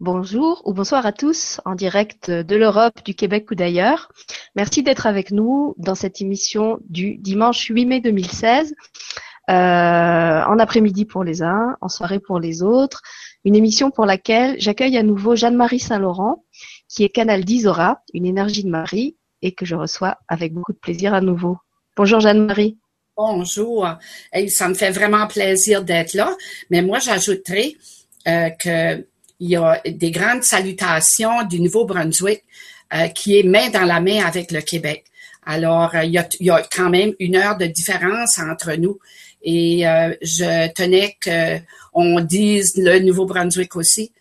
Bonjour ou bonsoir à tous en direct de l'Europe, du Québec ou d'ailleurs. Merci d'être avec nous dans cette émission du dimanche 8 mai 2016, euh, en après-midi pour les uns, en soirée pour les autres. Une émission pour laquelle j'accueille à nouveau Jeanne-Marie Saint-Laurent, qui est canal d'Isora, une énergie de Marie, et que je reçois avec beaucoup de plaisir à nouveau. Bonjour Jeanne-Marie. Bonjour. ça me fait vraiment plaisir d'être là, mais moi j'ajouterai euh, que il y a des grandes salutations du Nouveau-Brunswick euh, qui est main dans la main avec le Québec. Alors, euh, il, y a, quand même une heure de différence entre nous. Et euh, je tenais qu'on dise le Nouveau-Brunswick aussi,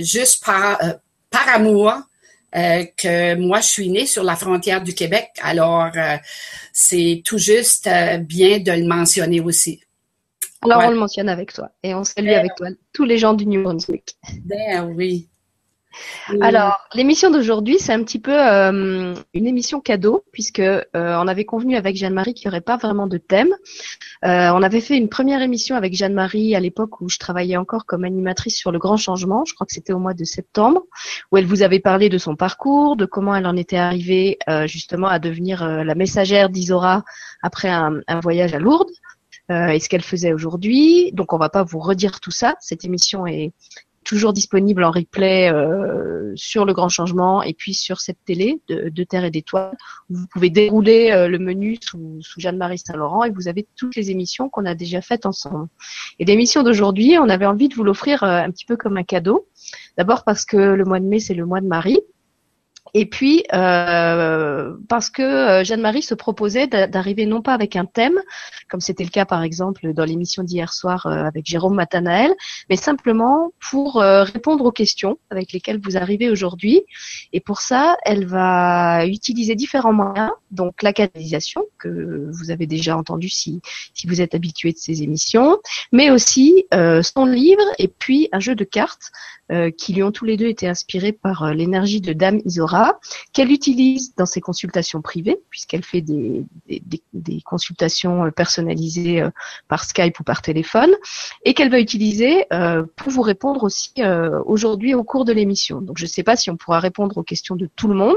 juste par, par amour, que moi, je suis née sur la frontière du Québec. Alors, c'est tout juste bien de le mentionner aussi. Alors, on le mentionne avec toi et on salue avec toi tous les gens du New Brunswick. Ben oui. Alors, l'émission d'aujourd'hui, c'est un petit peu euh, une émission cadeau, puisque euh, on avait convenu avec Jeanne-Marie qu'il n'y aurait pas vraiment de thème. Euh, on avait fait une première émission avec Jeanne-Marie à l'époque où je travaillais encore comme animatrice sur le grand changement, je crois que c'était au mois de septembre, où elle vous avait parlé de son parcours, de comment elle en était arrivée justement à devenir la messagère d'Isora après un, un voyage à Lourdes. Euh, et ce qu'elle faisait aujourd'hui. Donc on va pas vous redire tout ça. Cette émission est toujours disponible en replay euh, sur le grand changement et puis sur cette télé de, Terre et d'étoiles. Vous pouvez dérouler euh, le menu sous, sous Jeanne-Marie Saint-Laurent et vous avez toutes les émissions qu'on a déjà faites ensemble. Et l'émission d'aujourd'hui, on avait envie de vous l'offrir un petit peu comme un cadeau. D'abord parce que le mois de mai, c'est le mois de Marie. Et puis euh, parce que euh, Jeanne-Marie se proposait d'arriver non pas avec un thème, comme c'était le cas par exemple dans l'émission d'hier soir euh, avec Jérôme Matanael, mais simplement pour répondre aux questions avec lesquelles vous arrivez aujourd'hui. Et pour ça, elle va utiliser différents moyens, donc la canalisation que vous avez déjà entendu si si vous êtes habitué de ces émissions, mais aussi son livre et puis un jeu de cartes euh, qui lui ont tous les deux été inspirés par euh, l'énergie de Dame Isora, qu'elle utilise dans ses consultations privées, puisqu'elle fait des, des, des, consultations euh, personnalisées par Skype ou par téléphone, et qu'elle va utiliser pour vous répondre aussi aujourd'hui au cours de l'émission. Donc je ne sais pas si on pourra répondre aux questions de tout le monde,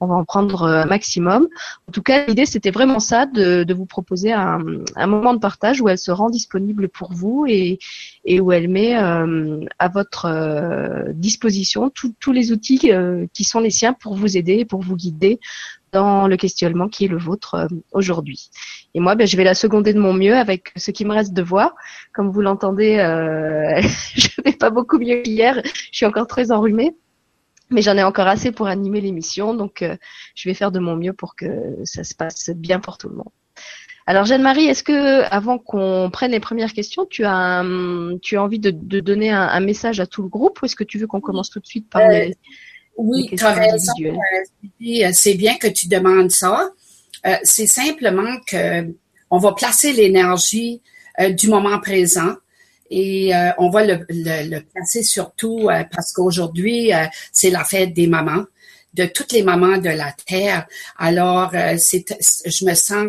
on va en prendre un maximum. En tout cas, l'idée c'était vraiment ça, de, de vous proposer un, un, moment de partage où elle se rend disponible pour vous et, et où elle met à votre euh, disposition tous les outils euh, qui sont les siens pour vous aider, pour vous guider dans le questionnement qui est le vôtre euh, aujourd'hui. Et moi, ben, je vais la seconder de mon mieux avec ce qui me reste de voix. Comme vous l'entendez, je vais pas beaucoup mieux qu'hier. Je suis encore très enrhumée mais j'en ai encore assez pour animer l'émission, donc je vais faire de mon mieux pour que ça se passe bien pour tout le monde. Alors Jeanne-Marie, est-ce que avant qu'on prenne les premières questions, tu as tu as envie de, donner un, message à tout le groupe ou est-ce que tu veux qu'on commence tout de suite par les, euh, oui, as raison. Euh, c'est bien que tu demandes ça. Euh, c'est simplement que on va placer l'énergie du moment présent et on va le, le, placer surtout parce qu'aujourd'hui c'est la fête des mamans de toutes les mamans de la terre. Alors, c'est, je me sens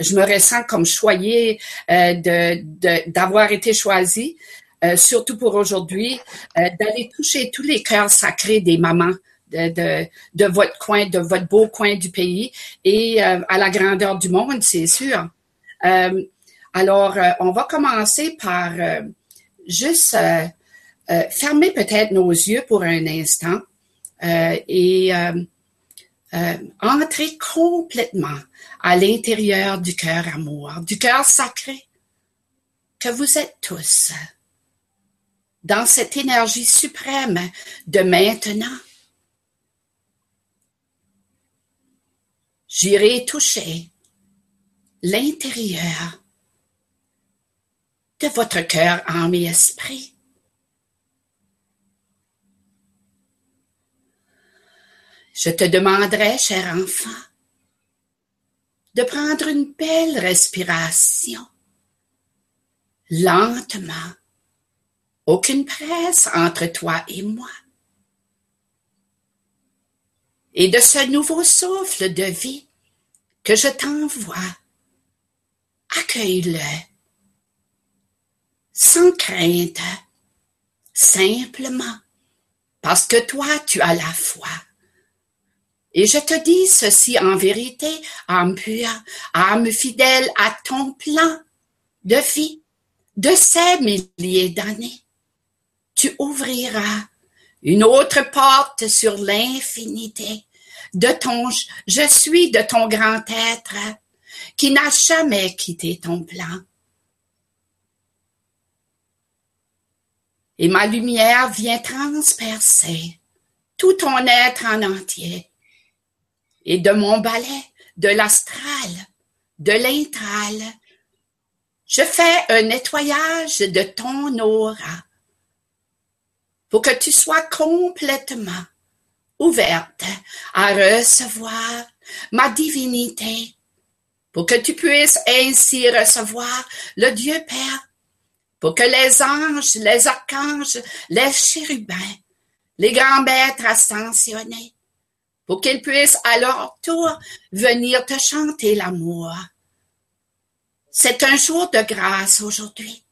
je me ressens comme choyée euh, de d'avoir été choisie, euh, surtout pour aujourd'hui, euh, d'aller toucher tous les cœurs sacrés des mamans. De, de, de, votre coin, de votre beau coin du pays et à la grandeur du monde, c'est sûr. alors, on va commencer par juste fermer peut-être nos yeux pour un instant et entrer complètement à l'intérieur du cœur amour, du cœur sacré que vous êtes tous, dans cette énergie suprême de maintenant. J'irai toucher l'intérieur de votre cœur, âme et esprit. Je te demanderai, cher enfant, de prendre une belle respiration. Lentement. Aucune presse entre toi et moi. Et de ce nouveau souffle de vie que je t'envoie, accueille-le. Sans crainte, simplement, parce que toi, tu as la foi. Et je te dis ceci en vérité, âme pure, âme fidèle à ton plan de vie de ces milliers d'années. Tu ouvriras une autre porte sur l'infinité de ton je suis de ton grand être qui n'a jamais quitté ton plan. Et ma lumière vient transpercer tout ton être en entier et de mon balai, de l'astral, de l'intral. Je fais un nettoyage de ton aura pour que tu sois complètement ouverte à recevoir ma divinité, pour que tu puisses ainsi recevoir le Dieu Père, pour que les anges, les archanges, les chérubins, les grands maîtres ascensionnés, pour qu'ils puissent à leur tour venir te chanter l'amour. C'est un jour de grâce aujourd'hui.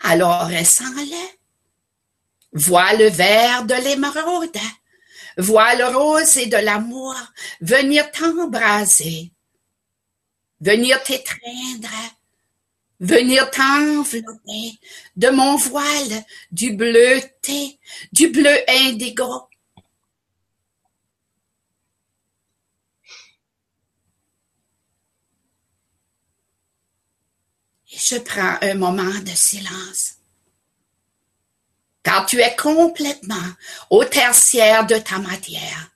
Alors ressens-le. Vois le vert de l'émeraude, vois le rose et de l'amour venir t'embraser, venir t'étreindre, venir t'envelopper de mon voile du bleu thé, du bleu indigo, je prends un moment de silence. Car tu es complètement au tertiaire de ta matière.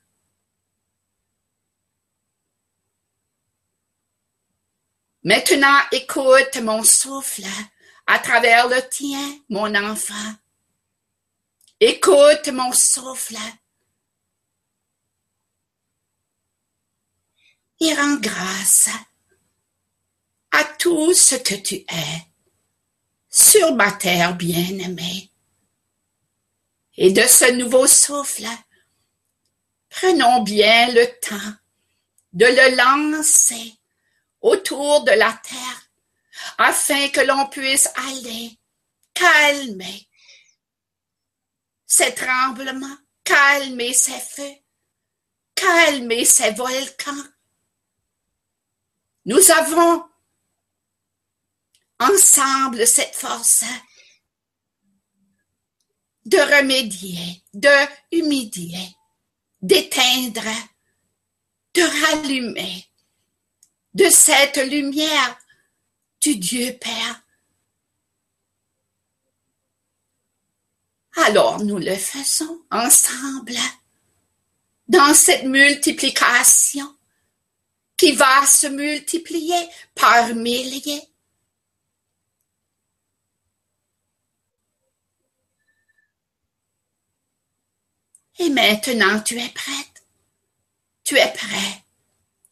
Maintenant, écoute mon souffle à travers le tien, mon enfant. Écoute mon souffle. Et rends grâce à tout ce que tu es sur ma terre bien-aimée. Et de ce nouveau souffle, prenons bien le temps de le lancer autour de la terre afin que l'on puisse aller calmer ces tremblements, calmer ces feux, calmer ces volcans. Nous avons ensemble cette force de remédier, de humidier, d'éteindre, de rallumer de cette lumière du Dieu Père. Alors nous le faisons ensemble dans cette multiplication qui va se multiplier par milliers Et maintenant, tu es prête. Tu es prêt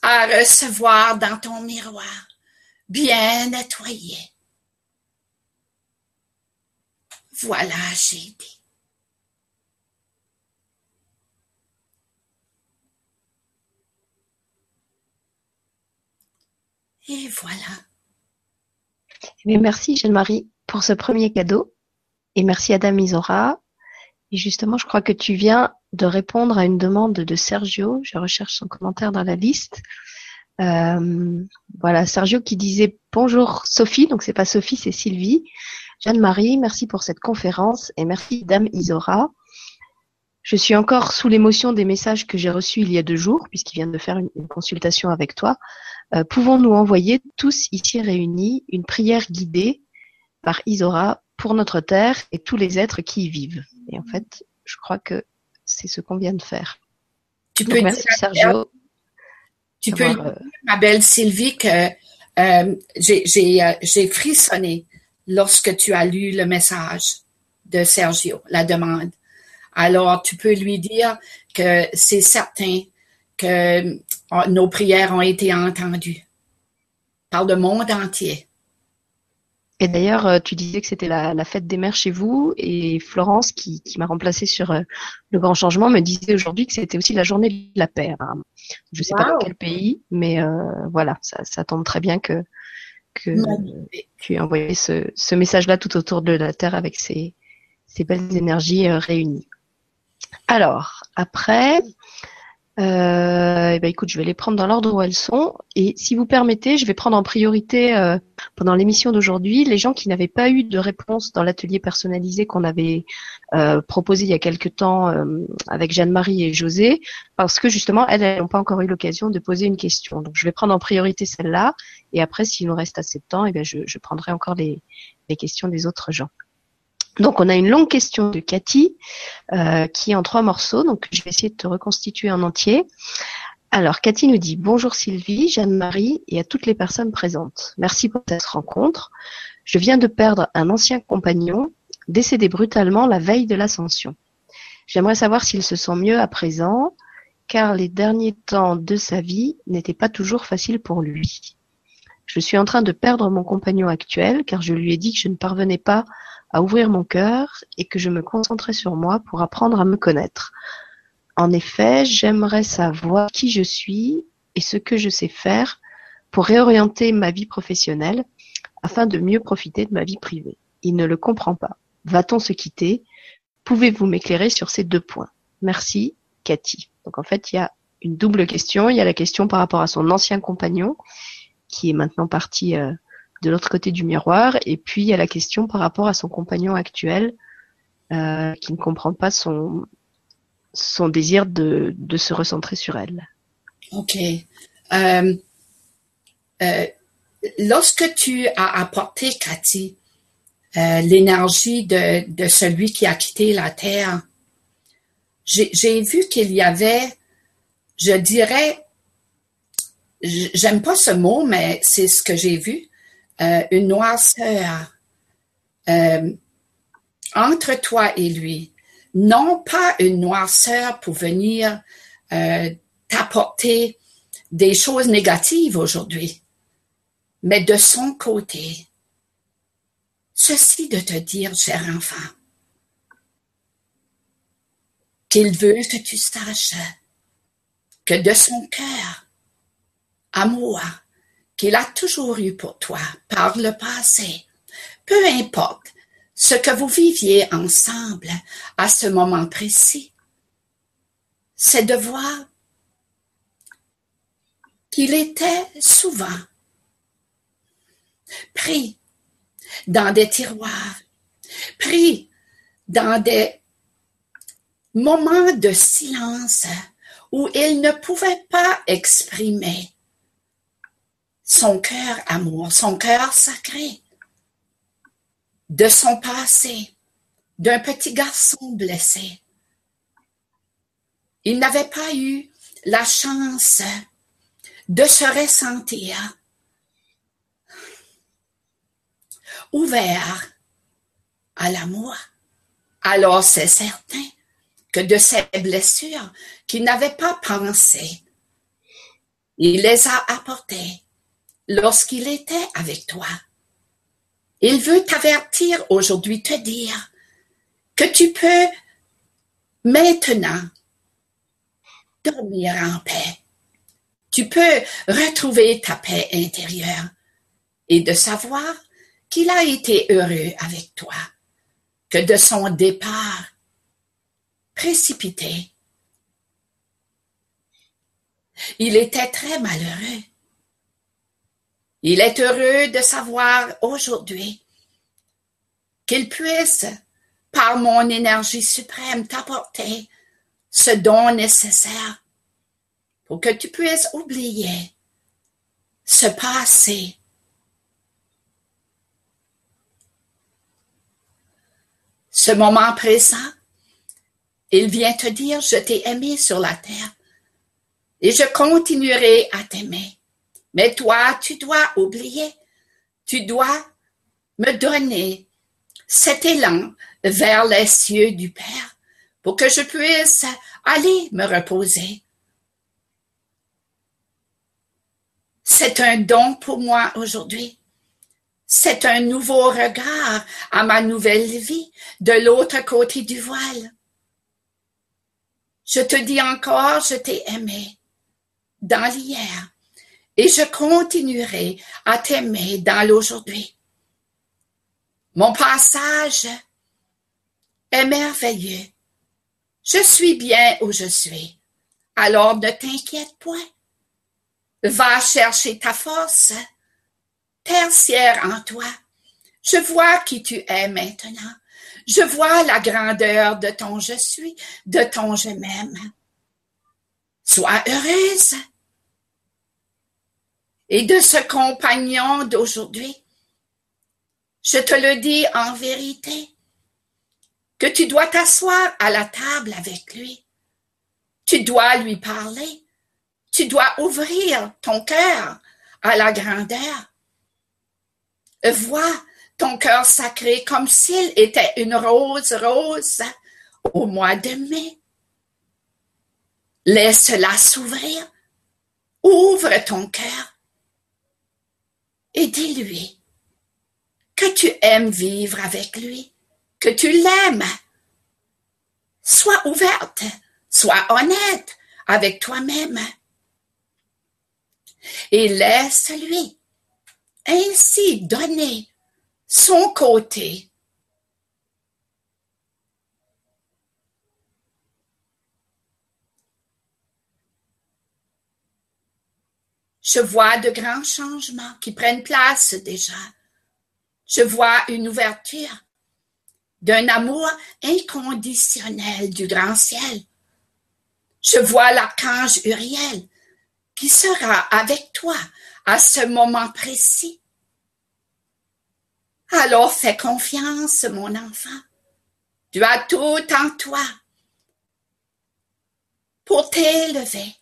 à recevoir dans ton miroir, bien nettoyé. Voilà, j'ai dit. Et voilà. Eh merci, Jeanne-Marie, pour ce premier cadeau. Et merci, Adam Isora. Et justement, je crois que tu viens de répondre à une demande de Sergio. Je recherche son commentaire dans la liste. Euh, voilà, Sergio qui disait bonjour Sophie, donc c'est pas Sophie, c'est Sylvie. Jeanne-Marie, merci pour cette conférence et merci Dame Isora. Je suis encore sous l'émotion des messages que j'ai reçus il y a deux jours, puisqu'il vient de faire une, consultation avec toi. Euh, pouvons-nous envoyer tous ici réunis une prière guidée par Isora pour notre terre et tous les êtres qui y vivent? Et en fait, je crois que c'est ce qu'on vient de faire. Tu peux merci Sergio. Tu peux dire, euh, ma belle Sylvie, que euh, euh, j'ai frissonné lorsque tu as lu le message de Sergio, la demande. Alors, tu peux lui dire que c'est certain que nos prières ont été entendues par le monde entier. Et d'ailleurs, euh, tu disais que c'était la, fête des mères chez vous, et Florence, qui, m'a remplacé sur euh, le grand changement, me disait aujourd'hui que c'était aussi la journée de la paix. Je ne sais pas dans quel pays, mais euh, voilà, ça, tombe très bien que, que tu aies envoyé ce, message-là tout autour de la Terre avec ces, ces belles énergies réunies. Alors, après, euh, eh ben, écoute, je vais les prendre dans l'ordre où elles sont. Et si vous permettez, je vais prendre en priorité euh, pendant l'émission d'aujourd'hui les gens qui n'avaient pas eu de réponse dans l'atelier personnalisé qu'on avait euh, proposé il y a quelque temps euh, avec Jeanne-Marie et José, parce que justement, elles n'ont pas encore eu l'occasion de poser une question. Donc, je vais prendre en priorité celle-là. Et après, s'il nous reste assez de temps, eh bien, je, je prendrai encore les, les questions des autres gens. Donc on a une longue question de Cathy euh, qui est en trois morceaux, donc je vais essayer de te reconstituer en entier. Alors Cathy nous dit bonjour Sylvie, Jeanne-Marie et à toutes les personnes présentes. Merci pour cette rencontre. Je viens de perdre un ancien compagnon décédé brutalement la veille de l'ascension. J'aimerais savoir s'il se sent mieux à présent, car les derniers temps de sa vie n'étaient pas toujours faciles pour lui. Je suis en train de perdre mon compagnon actuel, car je lui ai dit que je ne parvenais pas à ouvrir mon cœur et que je me concentrais sur moi pour apprendre à me connaître. En effet, j'aimerais savoir qui je suis et ce que je sais faire pour réorienter ma vie professionnelle afin de mieux profiter de ma vie privée. Il ne le comprend pas. Va-t-on se quitter? Pouvez-vous m'éclairer sur ces deux points? Merci, Cathy. Donc en fait, il y a une double question. Il y a la question par rapport à son ancien compagnon, qui est maintenant parti euh, de l'autre côté du miroir. Et puis il y a la question par rapport à son compagnon actuel euh, qui ne comprend pas son, son désir de, de se recentrer sur elle. OK. Euh, euh, lorsque tu as apporté, Cathy, l'énergie de, de celui qui a quitté la Terre, j'ai vu qu'il y avait, je dirais, j'aime pas ce mot, mais c'est ce que j'ai vu, euh, une noirceur euh, entre toi et lui. Non pas une noirceur pour venir euh, t'apporter des choses négatives aujourd'hui, mais de son côté. Ceci de te dire, cher enfant, qu'il veut que tu saches que de son cœur, à qu'il a toujours eu pour toi par le passé. Peu importe ce que vous viviez ensemble à ce moment précis, c'est de voir qu'il était souvent pris dans des tiroirs, pris dans des moments de silence où il ne pouvait pas exprimer son cœur amour, son cœur sacré, de son passé, d'un petit garçon blessé. Il n'avait pas eu la chance de se ressentir ouvert à l'amour. Alors c'est certain que de ces blessures qu'il n'avait pas pensé, il les a apportées lorsqu'il était avec toi. Il veut t'avertir aujourd'hui, te dire que tu peux maintenant dormir en paix. Tu peux retrouver ta paix intérieure et de savoir qu'il a été heureux avec toi, que de son départ précipité, il était très malheureux il est heureux de savoir aujourd'hui qu'il puisse, par mon énergie suprême, t'apporter ce don nécessaire pour que tu puisses oublier ce passé. Ce moment présent, il vient te dire, je t'ai aimé sur la terre et je continuerai à t'aimer. Mais toi, tu dois oublier. Tu dois me donner cet élan vers les cieux du Père pour que je puisse aller me reposer. C'est un don pour moi aujourd'hui. C'est un nouveau regard à ma nouvelle vie de l'autre côté du voile. Je te dis encore, je t'ai aimé dans l'hier, et je continuerai à t'aimer dans l'aujourd'hui. Mon passage est merveilleux. Je suis bien où je suis. Alors ne t'inquiète point. Va chercher ta force tertiaire en toi. Je vois qui tu es maintenant. Je vois la grandeur de ton je suis, de ton je m'aime. Sois heureuse. Et de ce compagnon d'aujourd'hui, je te le dis en vérité, que tu dois t'asseoir à la table avec lui. Tu dois lui parler. Tu dois ouvrir ton cœur à la grandeur. Vois ton cœur sacré comme s'il était une rose rose au mois de mai. Laisse-la s'ouvrir. Ouvre ton cœur et dis-lui que tu aimes vivre avec lui, que tu l'aimes. Sois ouverte, sois honnête avec toi-même et laisse-lui ainsi donner son côté. Je vois de grands changements qui prennent place déjà. Je vois une ouverture d'un amour inconditionnel du grand ciel. Je vois l'archange Uriel qui sera avec toi à ce moment précis. Alors fais confiance, mon enfant. Tu as tout en toi pour t'élever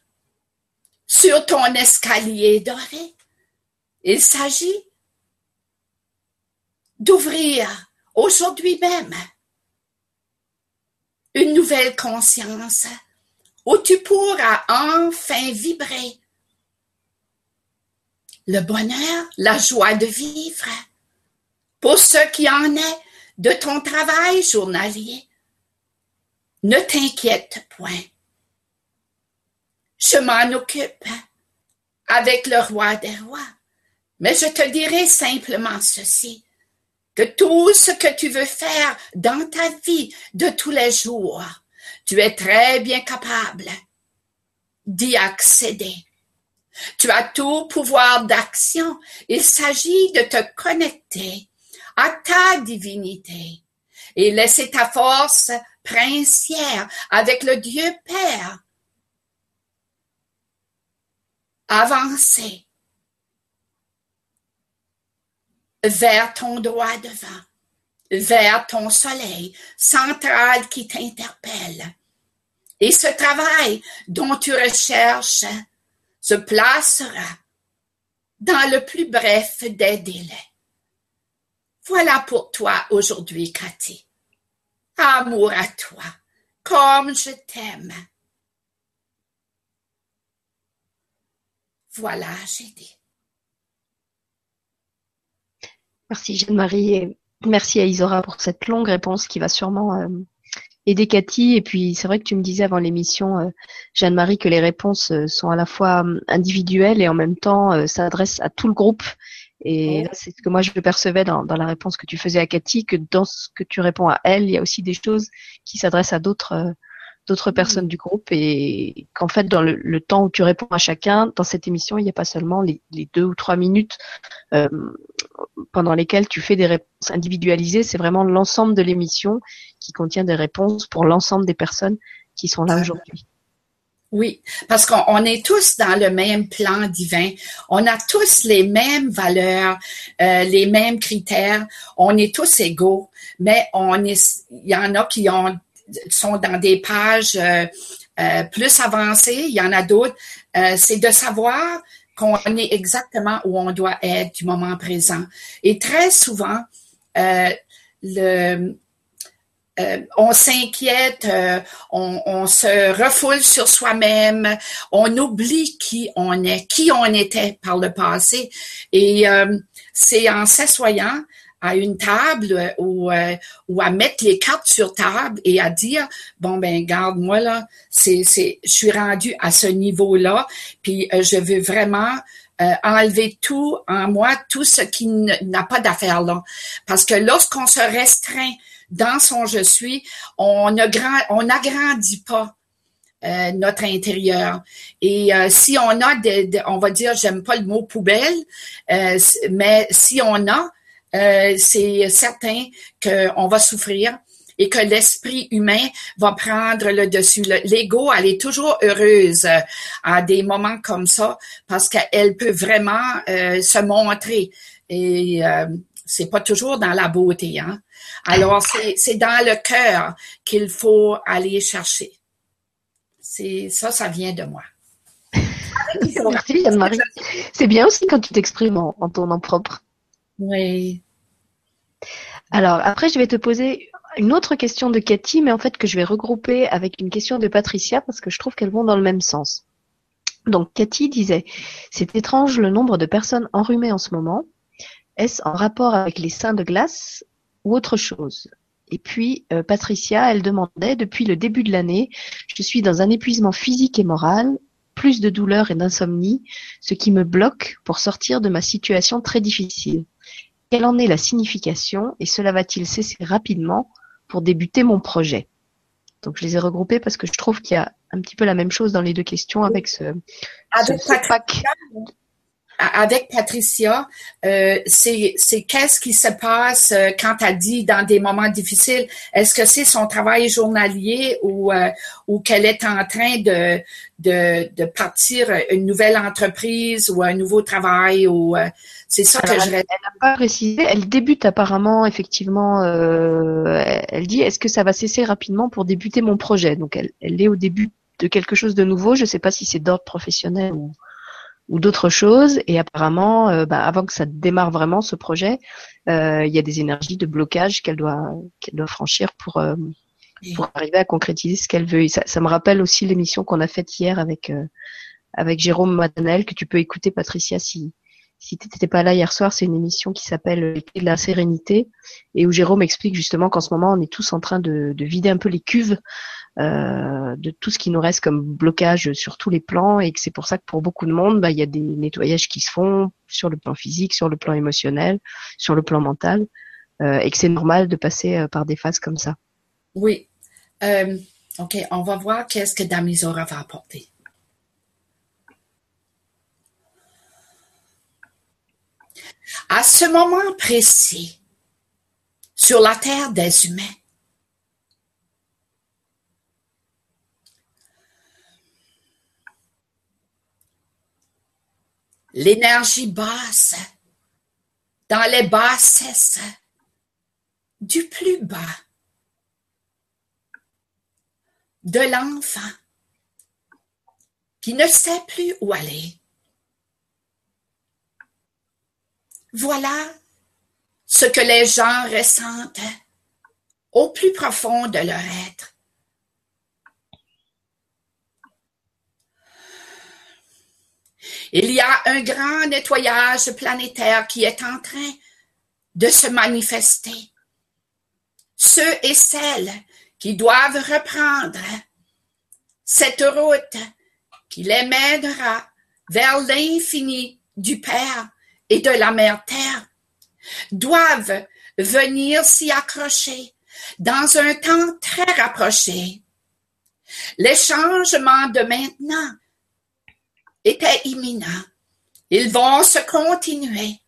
sur ton escalier doré. Il s'agit d'ouvrir aujourd'hui même une nouvelle conscience où tu pourras enfin vibrer le bonheur, la joie de vivre pour ce qui en est de ton travail journalier. Ne t'inquiète point. Je m'en occupe avec le roi des rois. Mais je te dirai simplement ceci, que tout ce que tu veux faire dans ta vie de tous les jours, tu es très bien capable d'y accéder. Tu as tout pouvoir d'action. Il s'agit de te connecter à ta divinité et laisser ta force princière avec le Dieu Père avancer vers ton droit devant, vers ton soleil central qui t'interpelle. Et ce travail dont tu recherches se placera dans le plus bref des délais. Voilà pour toi aujourd'hui, Cathy. Amour à toi, comme je t'aime. Voilà, j'ai dit. Merci Jeanne-Marie et merci à Isora pour cette longue réponse qui va sûrement euh, aider Cathy. Et puis c'est vrai que tu me disais avant l'émission, euh, Jeanne-Marie, que les réponses euh, sont à la fois individuelles et en même temps s'adressent à tout le groupe et c'est ce que moi je percevais dans, dans, la réponse que tu faisais à Cathy, que dans ce que tu réponds à elle, il y a aussi des choses qui s'adressent à d'autres d'autres personnes du groupe et qu'en fait dans le, temps où tu réponds à chacun dans cette émission, il n'y a pas seulement les, les, deux ou trois minutes euh, pendant lesquelles tu fais des réponses individualisées, c'est vraiment l'ensemble de l'émission qui contient des réponses pour l'ensemble des personnes qui sont là aujourd'hui. Oui, parce qu'on est tous dans le même plan divin. On a tous les mêmes valeurs, euh, les mêmes critères. On est tous égaux, mais on est, il y en a qui ont, sont dans des pages euh, euh, plus avancées. Il y en a d'autres. c'est de savoir qu'on est exactement où on doit être du moment présent. Et très souvent, euh, on s'inquiète, euh, on, se refoule sur soi-même, on oublie qui on est, qui on était par le passé. Et euh, c'est en s'assoyant à une table ou, ou à mettre les cartes sur table et à dire bon ben garde moi là c'est c'est je suis rendu à ce niveau là puis je veux vraiment enlever tout en moi tout ce qui n'a pas d'affaire là parce que lorsqu'on se restreint dans son je suis, on ne on n'agrandit pas euh, notre intérieur. Et euh, si on a, des, on va dire, j'aime pas le mot poubelle, euh, mais si on a, c'est certain qu'on va souffrir et que l'esprit humain va prendre le dessus. L'ego, elle est toujours heureuse à des moments comme ça parce qu'elle peut vraiment se montrer. Et c'est pas toujours dans la beauté. Hein? Alors, c'est dans le cœur qu'il faut aller chercher. C'est ça, ça vient de moi. Merci Anne-Marie. C'est bien aussi quand tu t'exprimes en, ton nom propre. Oui. Alors après, je vais te poser une autre question de Cathy, mais en fait que je vais regrouper avec une question de Patricia parce que je trouve qu'elles vont dans le même sens. Donc Cathy disait, c'est étrange le nombre de personnes enrhumées en ce moment. Est-ce en rapport avec les seins de glace ou autre chose? Et puis euh, Patricia, elle demandait, depuis le début de l'année, je suis dans un épuisement physique et moral, plus de douleur et d'insomnie, ce qui me bloque pour sortir de ma situation très difficile. Quelle en est la signification et cela va-t-il cesser rapidement pour débuter mon projet? Donc je les ai regroupés parce que je trouve qu'il y a un petit peu la même chose dans les deux questions avec ce, ce pack avec Patricia, euh, c'est qu'est-ce qui se passe euh, quand elle dit dans des moments difficiles. Est-ce que c'est son travail journalier ou euh, ou qu'elle est en train de, de de partir une nouvelle entreprise ou un nouveau travail ou euh, c'est ça que je. Elle n'a pas précisé. Elle débute apparemment effectivement. elle dit est-ce que ça va cesser rapidement pour débuter mon projet? Donc elle elle est au début de quelque chose de nouveau. Je ne sais pas si c'est d'ordre professionnel ou ou d'autres choses. Et apparemment, euh, bah, avant que ça démarre vraiment ce projet, euh, il y a des énergies de blocage qu'elle doit qu'elle doit franchir pour euh, pour arriver à concrétiser ce qu'elle veut. Et ça, ça me rappelle aussi l'émission qu'on a faite hier avec avec Jérôme Madanel que tu peux écouter, Patricia, si si tu n'étais pas là hier soir, c'est une émission qui s'appelle clés de la sérénité et où Jérôme explique justement qu'en ce moment, on est tous en train de, de vider un peu les cuves euh, de tout ce qui nous reste comme blocage sur tous les plans et que c'est pour ça que pour beaucoup de monde, bah, il y a des nettoyages qui se font sur le plan physique, sur le plan émotionnel, sur le plan mental euh, et que c'est normal de passer euh, par des phases comme ça. Oui. ok, on va voir qu'est-ce que Damisora va apporter. À ce moment précis, sur la terre des humains, l'énergie basse, dans les bassesses du plus bas de l'enfant qui ne sait plus où aller. Voilà ce que les gens ressentent au plus profond de leur être. Il y a un grand nettoyage planétaire qui est en train de se manifester. Ceux et celles qui doivent reprendre cette route qui les mènera vers l'infini du Père et de la Mère Terre doivent venir s'y accrocher dans un temps très rapproché. Les changements de maintenant était imminent. Ils vont se continuer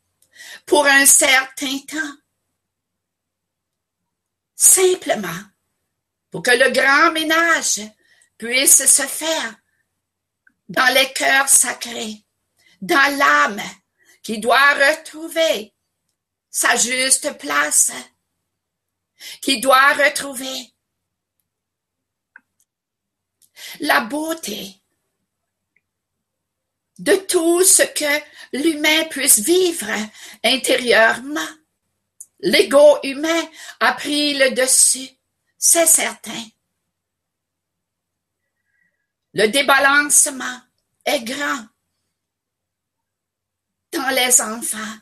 pour un certain temps. Simplement pour que le grand ménage puisse se faire dans les cœurs sacrés, dans l'âme qui doit retrouver sa juste place, qui doit retrouver la beauté de tout ce que l'humain puisse vivre intérieurement. L'ego humain a pris le dessus, c'est certain. Le débalancement est grand dans les enfants.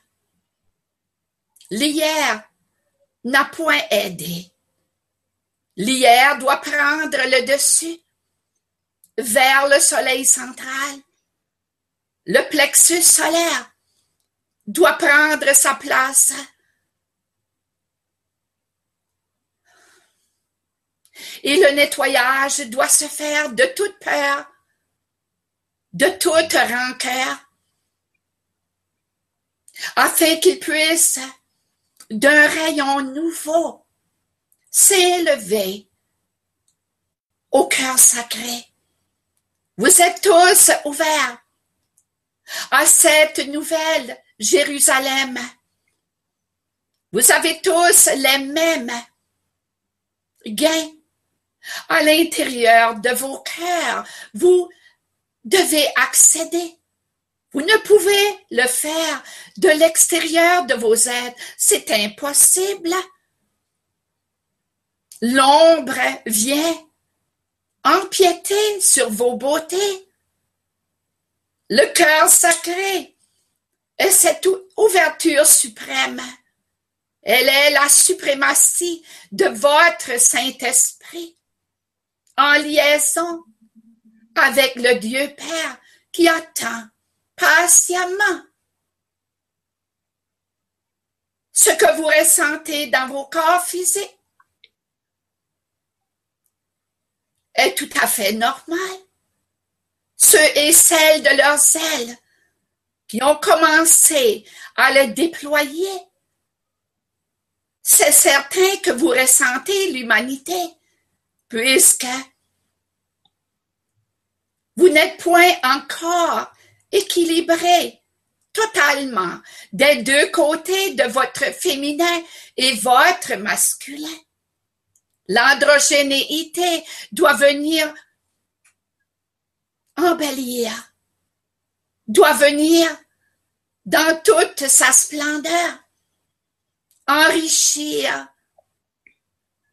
L'hier n'a point aidé. L'hier doit prendre le dessus vers le soleil central le plexus solaire doit prendre sa place. Et le nettoyage doit se faire de toute peur, de toute rancœur, afin qu'il puisse, d'un rayon nouveau, s'élever au cœur sacré. Vous êtes tous ouverts à cette nouvelle Jérusalem. Vous avez tous les mêmes gains à l'intérieur de vos cœurs. Vous devez accéder. Vous ne pouvez le faire de l'extérieur de vos aides. C'est impossible. L'ombre vient empiéter sur vos beautés. Le cœur sacré est cette ouverture suprême. Elle est la suprématie de votre Saint-Esprit en liaison avec le Dieu Père qui attend patiemment ce que vous ressentez dans vos corps physiques est tout à fait normal. Ceux et celles de leurs ailes qui ont commencé à le déployer, c'est certain que vous ressentez l'humanité, puisque vous n'êtes point encore équilibré totalement des deux côtés de votre féminin et votre masculin. L'androgénéité doit venir embellir, doit venir dans toute sa splendeur, enrichir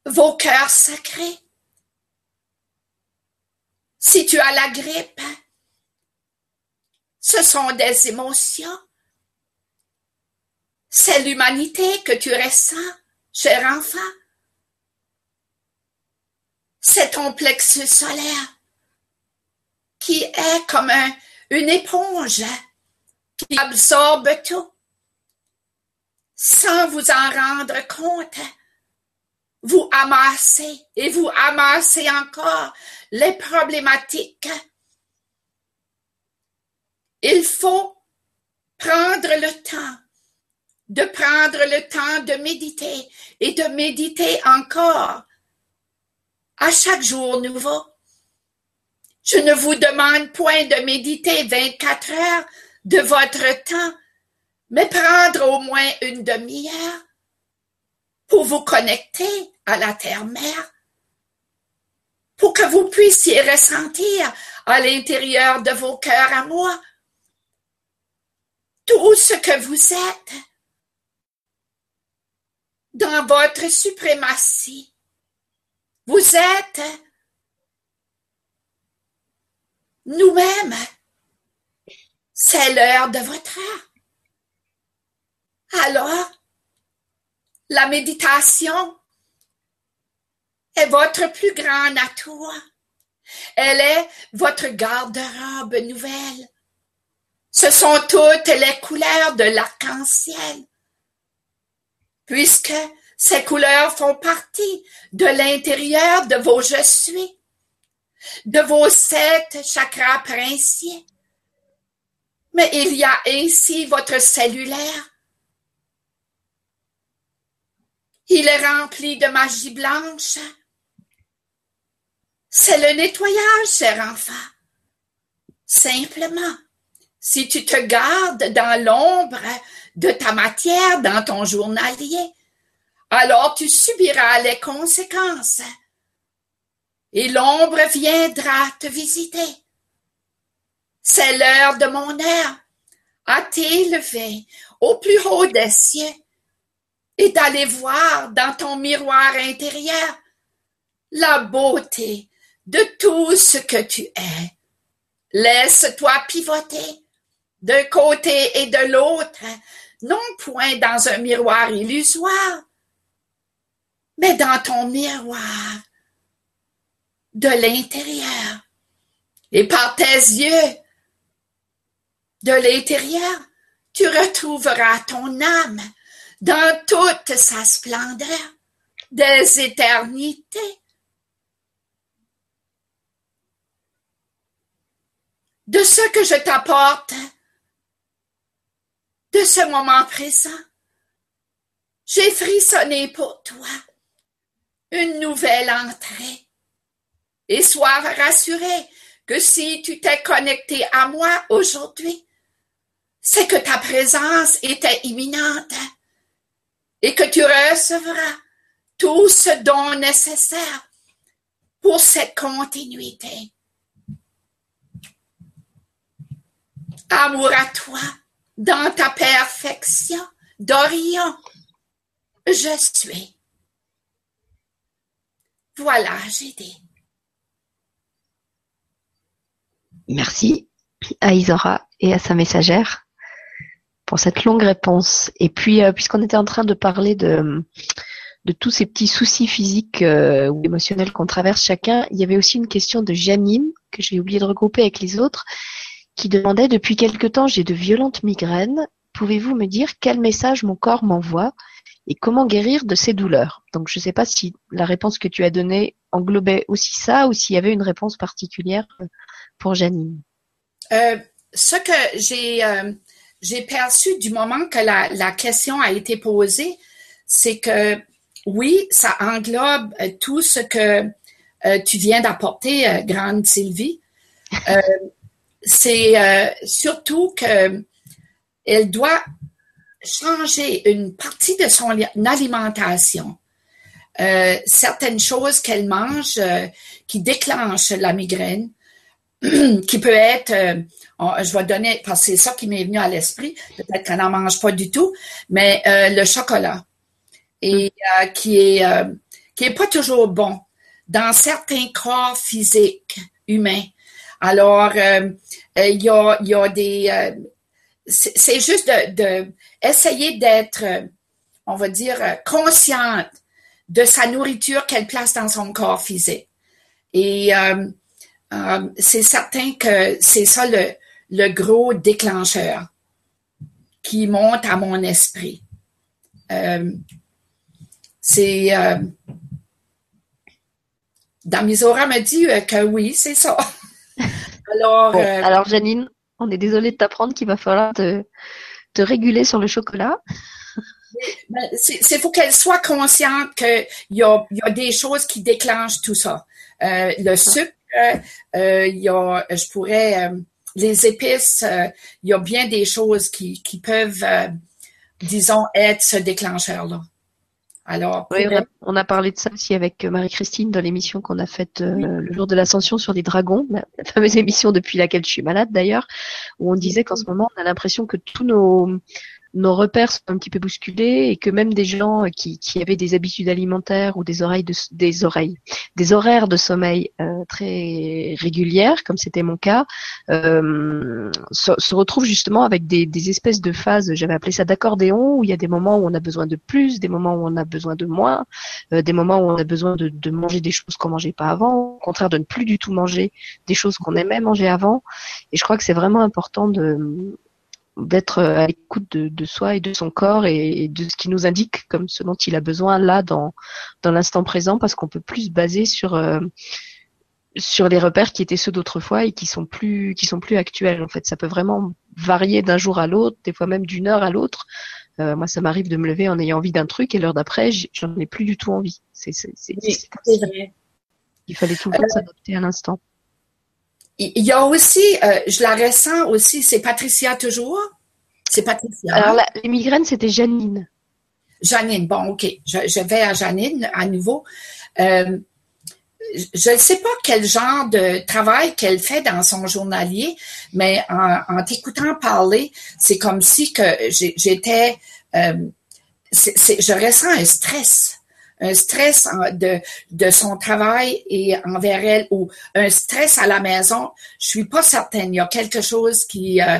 vos cœurs sacrés. Si tu as la grippe, ce sont des émotions. C'est l'humanité que tu ressens, cher enfant c'est ton plexus solaire qui est comme une éponge qui absorbe tout sans vous en rendre compte. Vous amassez et vous amassez encore les problématiques. Il faut prendre le temps, de prendre le temps de méditer et de méditer encore à chaque jour nouveau. Je ne vous demande point de méditer 24 heures de votre temps, mais prendre au moins une demi-heure pour vous connecter à la terre-mère, pour que vous puissiez ressentir à l'intérieur de vos cœurs à moi tout ce que vous êtes dans votre suprématie. Vous êtes nous-mêmes. C'est l'heure de votre heure. Alors, la méditation est votre plus grand atout. Elle est votre garde-robe nouvelle. Ce sont toutes les couleurs de l'arc-en-ciel. Puisque ces couleurs font partie de l'intérieur de vos je suis, de vos sept chakras princiers. Mais il y a ainsi votre cellulaire. Il est rempli de magie blanche. C'est le nettoyage, cher enfant. Simplement, si tu te gardes dans l'ombre de ta matière dans ton journalier, alors tu subiras les conséquences. Et l'ombre viendra te visiter. C'est l'heure de mon air à t'élever au plus haut des cieux et d'aller voir dans ton miroir intérieur la beauté de tout ce que tu es. Laisse-toi pivoter d'un côté et de l'autre, non point dans un miroir illusoire, mais dans ton miroir de l'intérieur. Et par tes yeux de l'intérieur, tu retrouveras ton âme dans toute sa splendeur des éternités. De ce que je t'apporte, de ce moment présent, j'ai frissonné pour toi. Une nouvelle entrée. Et sois rassuré que si tu t'es connecté à moi aujourd'hui, c'est que ta présence était imminente et que tu recevras tout ce dont nécessaire pour cette continuité. Amour à toi dans ta perfection, Dorion, je suis. Voilà, j'ai dit. Merci à Isora et à sa messagère pour cette longue réponse. Et puis, euh, puisqu'on était en train de parler de, de tous ces petits soucis physiques euh, ou émotionnels qu'on traverse chacun, il y avait aussi une question de Janine, que j'ai oublié de regrouper avec les autres, qui demandait Depuis quelque temps, j'ai de violentes migraines. Pouvez-vous me dire quel message mon corps m'envoie et comment guérir de ces douleurs? Donc, je ne sais pas si la réponse que tu as donnée englobait aussi ça ou s'il y avait une réponse particulière pour Janine? Euh, ce que j'ai j'ai perçu du moment que la, question a été posée, c'est que oui, ça englobe euh, tout ce que euh, tu viens d'apporter, euh, grande Sylvie. c'est surtout que elle doit changer une partie de son alimentation. certaines choses qu'elle mange qui déclenchent la migraine, qui peut être, euh, je vais donner, parce que c'est ça qui m'est venu à l'esprit, peut-être qu'elle n'en mange pas du tout, mais euh, le chocolat, et euh, qui est qui est pas toujours bon dans certains corps physiques humains. Alors, il y a, y a des, c'est juste de, de essayer d'être, on va dire, consciente de sa nourriture qu'elle place dans son corps physique. Et euh, c'est certain que c'est ça le, le, gros déclencheur qui monte à mon esprit. Euh, c'est euh, Damisora me dit euh, que oui, c'est ça. alors, alors Janine, on est désolé de t'apprendre qu'il va falloir te, te, réguler sur le chocolat. C'est faut qu'elle soit consciente qu'il y a, y a des choses qui déclenchent tout ça. le sucre, euh, il y a, je pourrais, euh, les épices, euh, il y a bien des choses qui, qui peuvent, disons, être ce déclencheur-là. Alors, oui, on, a, parlé de ça aussi avec Marie-Christine dans l'émission qu'on a faite le jour de l'ascension sur les dragons, la, fameuse émission depuis laquelle je suis malade d'ailleurs, où on disait qu'en ce moment on a l'impression que tous nos nos repères sont un petit peu bousculés et que même des gens qui, qui avaient des habitudes alimentaires ou des oreilles de, des oreilles, des horaires de sommeil euh, très régulières, comme c'était mon cas, euh, se, se, retrouvent justement avec des, des espèces de phases, j'avais appelé ça d'accordéon, où il y a des moments où on a besoin de plus, des moments où on a besoin de moins, euh, des moments où on a besoin de, de manger des choses qu'on mangeait pas avant, au contraire de ne plus du tout manger des choses qu'on aimait manger avant. Et je crois que c'est vraiment important de d'être à l'écoute de, de, soi et de son corps et, de ce qui nous indique comme ce dont il a besoin là dans dans l'instant présent parce qu'on peut plus se baser sur euh, sur les repères qui étaient ceux d'autrefois et qui sont plus qui sont plus actuels en fait. Ça peut vraiment varier d'un jour à l'autre des fois même d'une heure à l'autre. Euh, moi ça m'arrive de me lever en ayant envie d'un truc et l'heure d'après j'en ai plus du tout envie. C'est c'est il fallait tout le temps s'adapter à l'instant il y a aussi, euh, je la ressens aussi, c'est Patricia toujours? C'est Patricia. Alors, les migraines, c'était Janine. Janine, bon, OK. Je, vais à Janine à nouveau. Euh, je ne sais pas quel genre de travail qu'elle fait dans son journalier, mais en, t'écoutant parler, c'est comme si que j'étais, euh, je ressens un stress un stress de, de son travail et envers elle ou un stress à la maison, je suis pas certaine. Il y a quelque chose qui euh,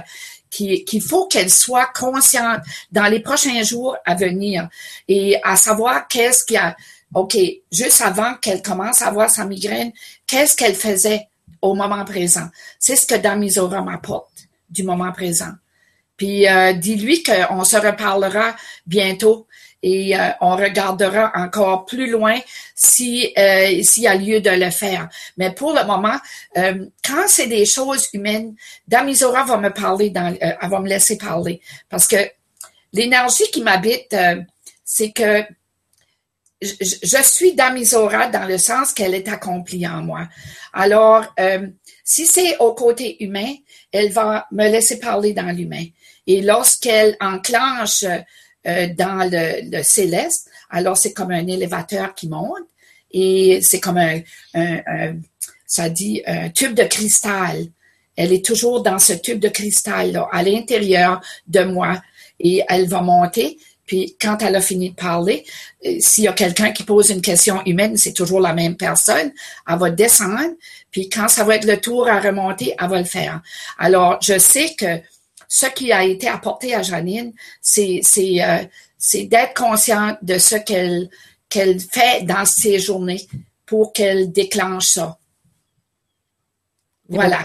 qu'il faut qu'elle soit consciente dans les prochains jours à venir et à savoir qu'est-ce qu'il y a. OK, juste avant qu'elle commence à avoir sa migraine, qu'est-ce qu'elle faisait au moment présent? C'est ce que Damisora m'apporte du moment présent. Puis euh, dis-lui qu'on se reparlera bientôt et euh, on regardera encore plus loin si euh, s'il y a lieu de le faire. Mais pour le moment, euh, quand c'est des choses humaines, Damisora va me parler, elle va me laisser parler parce que l'énergie qui m'habite, c'est que je, je, suis Damisora dans le sens qu'elle est accomplie en moi. Alors, si c'est au côté humain, elle va me laisser parler dans l'humain. Et lorsqu'elle enclenche euh, dans le, céleste. Alors, c'est comme un élévateur qui monte et c'est comme un, ça dit, un tube de cristal. Elle est toujours dans ce tube de cristal là, à l'intérieur de moi et elle va monter. Puis quand elle a fini de parler, euh, s'il y a quelqu'un qui pose une question humaine, c'est toujours la même personne. Elle va descendre. Puis quand ça va être le tour à remonter, elle va le faire. Alors, je sais que ce qui a été apporté à Janine, c'est euh, d'être consciente de ce qu'elle qu'elle fait dans ses journées pour qu'elle déclenche ça. Voilà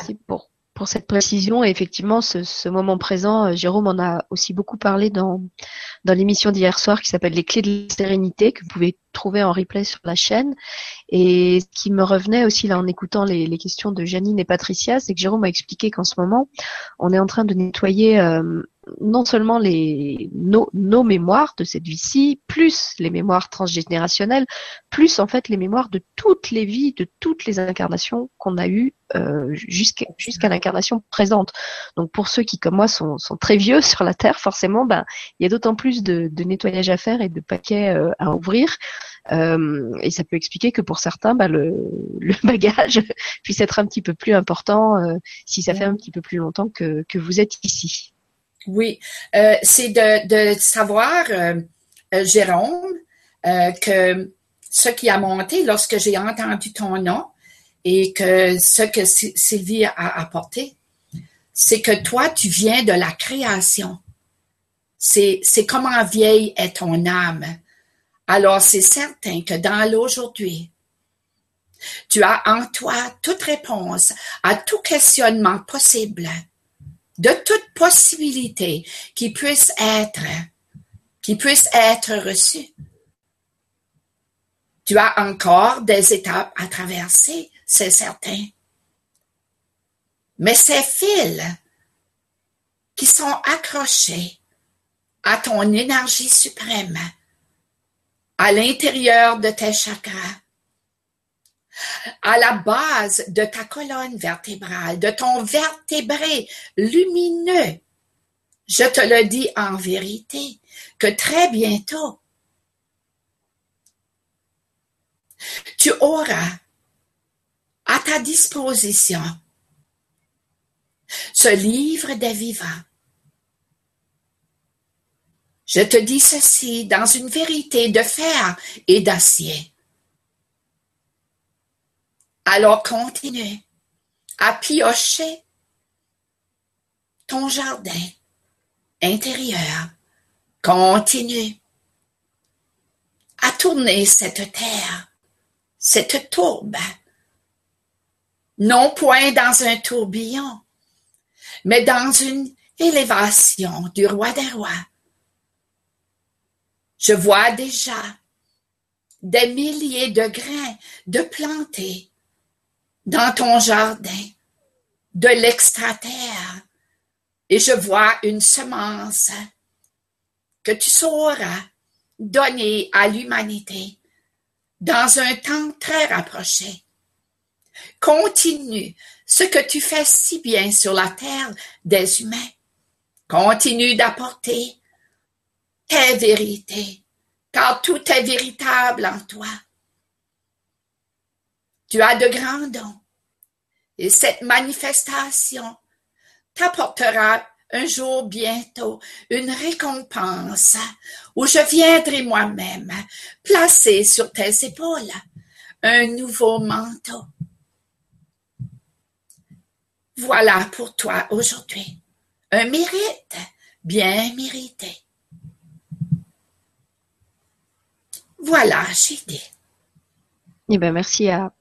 pour cette précision. Et effectivement, ce, ce, moment présent, euh, Jérôme en a aussi beaucoup parlé dans, dans l'émission d'hier soir qui s'appelle Les clés de la sérénité, que vous pouvez trouver en replay sur la chaîne. Et ce qui me revenait aussi là en écoutant les, les questions de Janine et Patricia, c'est que Jérôme a expliqué qu'en ce moment, on est en train de nettoyer euh, non seulement les, nos, nos, mémoires de cette vie-ci, plus les mémoires transgénérationnelles, plus en fait les mémoires de toutes les vies, de toutes les incarnations qu'on a eues euh, jusqu'à l'incarnation présente. Donc pour ceux qui comme moi sont, sont très vieux sur la Terre, forcément, ben il y a d'autant plus de, de, nettoyage à faire et de paquets euh, à ouvrir. Euh, et ça peut expliquer que pour certains, ben, le, le, bagage puisse être un petit peu plus important euh, si ça fait un petit peu plus longtemps que, que vous êtes ici. Oui, euh, c'est de, savoir, euh, euh, Jérôme, que ce qui a monté lorsque j'ai entendu ton nom et que ce que Sylvie a apporté, c'est que toi, tu viens de la création. C'est, c'est comment vieille est ton âme. Alors, c'est certain que dans l'aujourd'hui, tu as en toi toute réponse à tout questionnement possible de toute possibilité qui puisse être, qui puisse être reçue. Tu as encore des étapes à traverser, c'est certain. Mais ces fils qui sont accrochés à ton énergie suprême, à l'intérieur de tes chakras, à la base de ta colonne vertébrale, de ton vertébré lumineux. Je te le dis en vérité, que très bientôt, tu auras à ta disposition ce livre des vivants. Je te dis ceci dans une vérité de fer et d'acier. Alors continue à piocher ton jardin intérieur. Continue à tourner cette terre, cette tourbe, non point dans un tourbillon, mais dans une élévation du roi des rois. Je vois déjà des milliers de grains de plantés dans ton jardin de l'extraterre et je vois une semence que tu sauras donner à l'humanité dans un temps très rapproché. Continue ce que tu fais si bien sur la terre des humains. Continue d'apporter tes vérités, car tout est véritable en toi. Tu as de grands dons. Et cette manifestation t'apportera un jour bientôt une récompense où je viendrai moi-même placer sur tes épaules un nouveau manteau. Voilà pour toi aujourd'hui un mérite bien mérité. Voilà, j'ai dit. Eh bien, merci à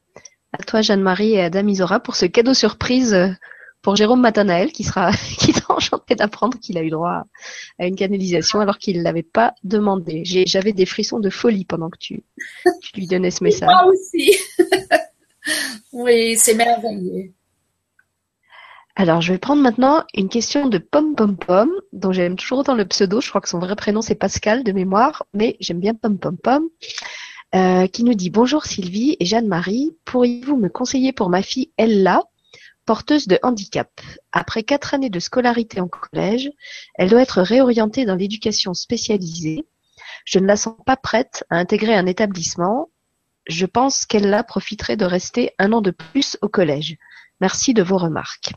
à toi Jeanne-Marie et à Dame Isora pour ce cadeau surprise euh, pour Jérôme Matanael, qui sera, qui enchanté d'apprendre qu'il a eu droit à une canalisation alors qu'il ne l'avait pas demandé. J'avais des frissons de folie pendant que tu, tu lui donnais ce message. Moi aussi. oui, c'est merveilleux. Alors, je vais prendre maintenant une question de Pom Pom Pom, dont j'aime toujours autant le pseudo. Je crois que son vrai prénom c'est Pascal de mémoire, mais j'aime bien Pom Pom Pom. Euh, qui nous dit Bonjour Sylvie et Jeanne-Marie, pourriez-vous me conseiller pour ma fille Ella, porteuse de handicap? Après quatre années de scolarité en collège, elle doit être réorientée dans l'éducation spécialisée. Je ne la sens pas prête à intégrer un établissement. Je pense qu'Ella profiterait de rester un an de plus au collège. Merci de vos remarques.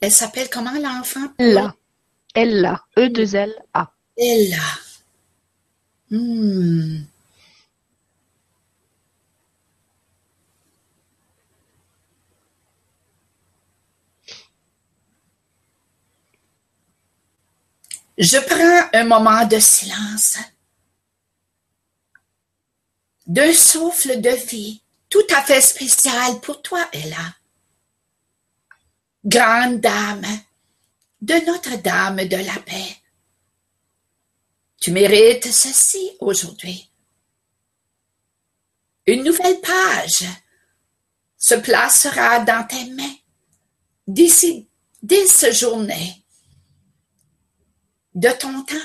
Elle s'appelle comment l'enfant? Ella. Ella. E-2-L-A. Ella. Hmm. Je prends un moment de silence, d'un souffle de vie tout à fait spécial pour toi, Ella grande dame de Notre-Dame de la paix. Tu mérites ceci aujourd'hui. Une nouvelle page se placera dans tes mains d'ici, dès ce journée de ton temps.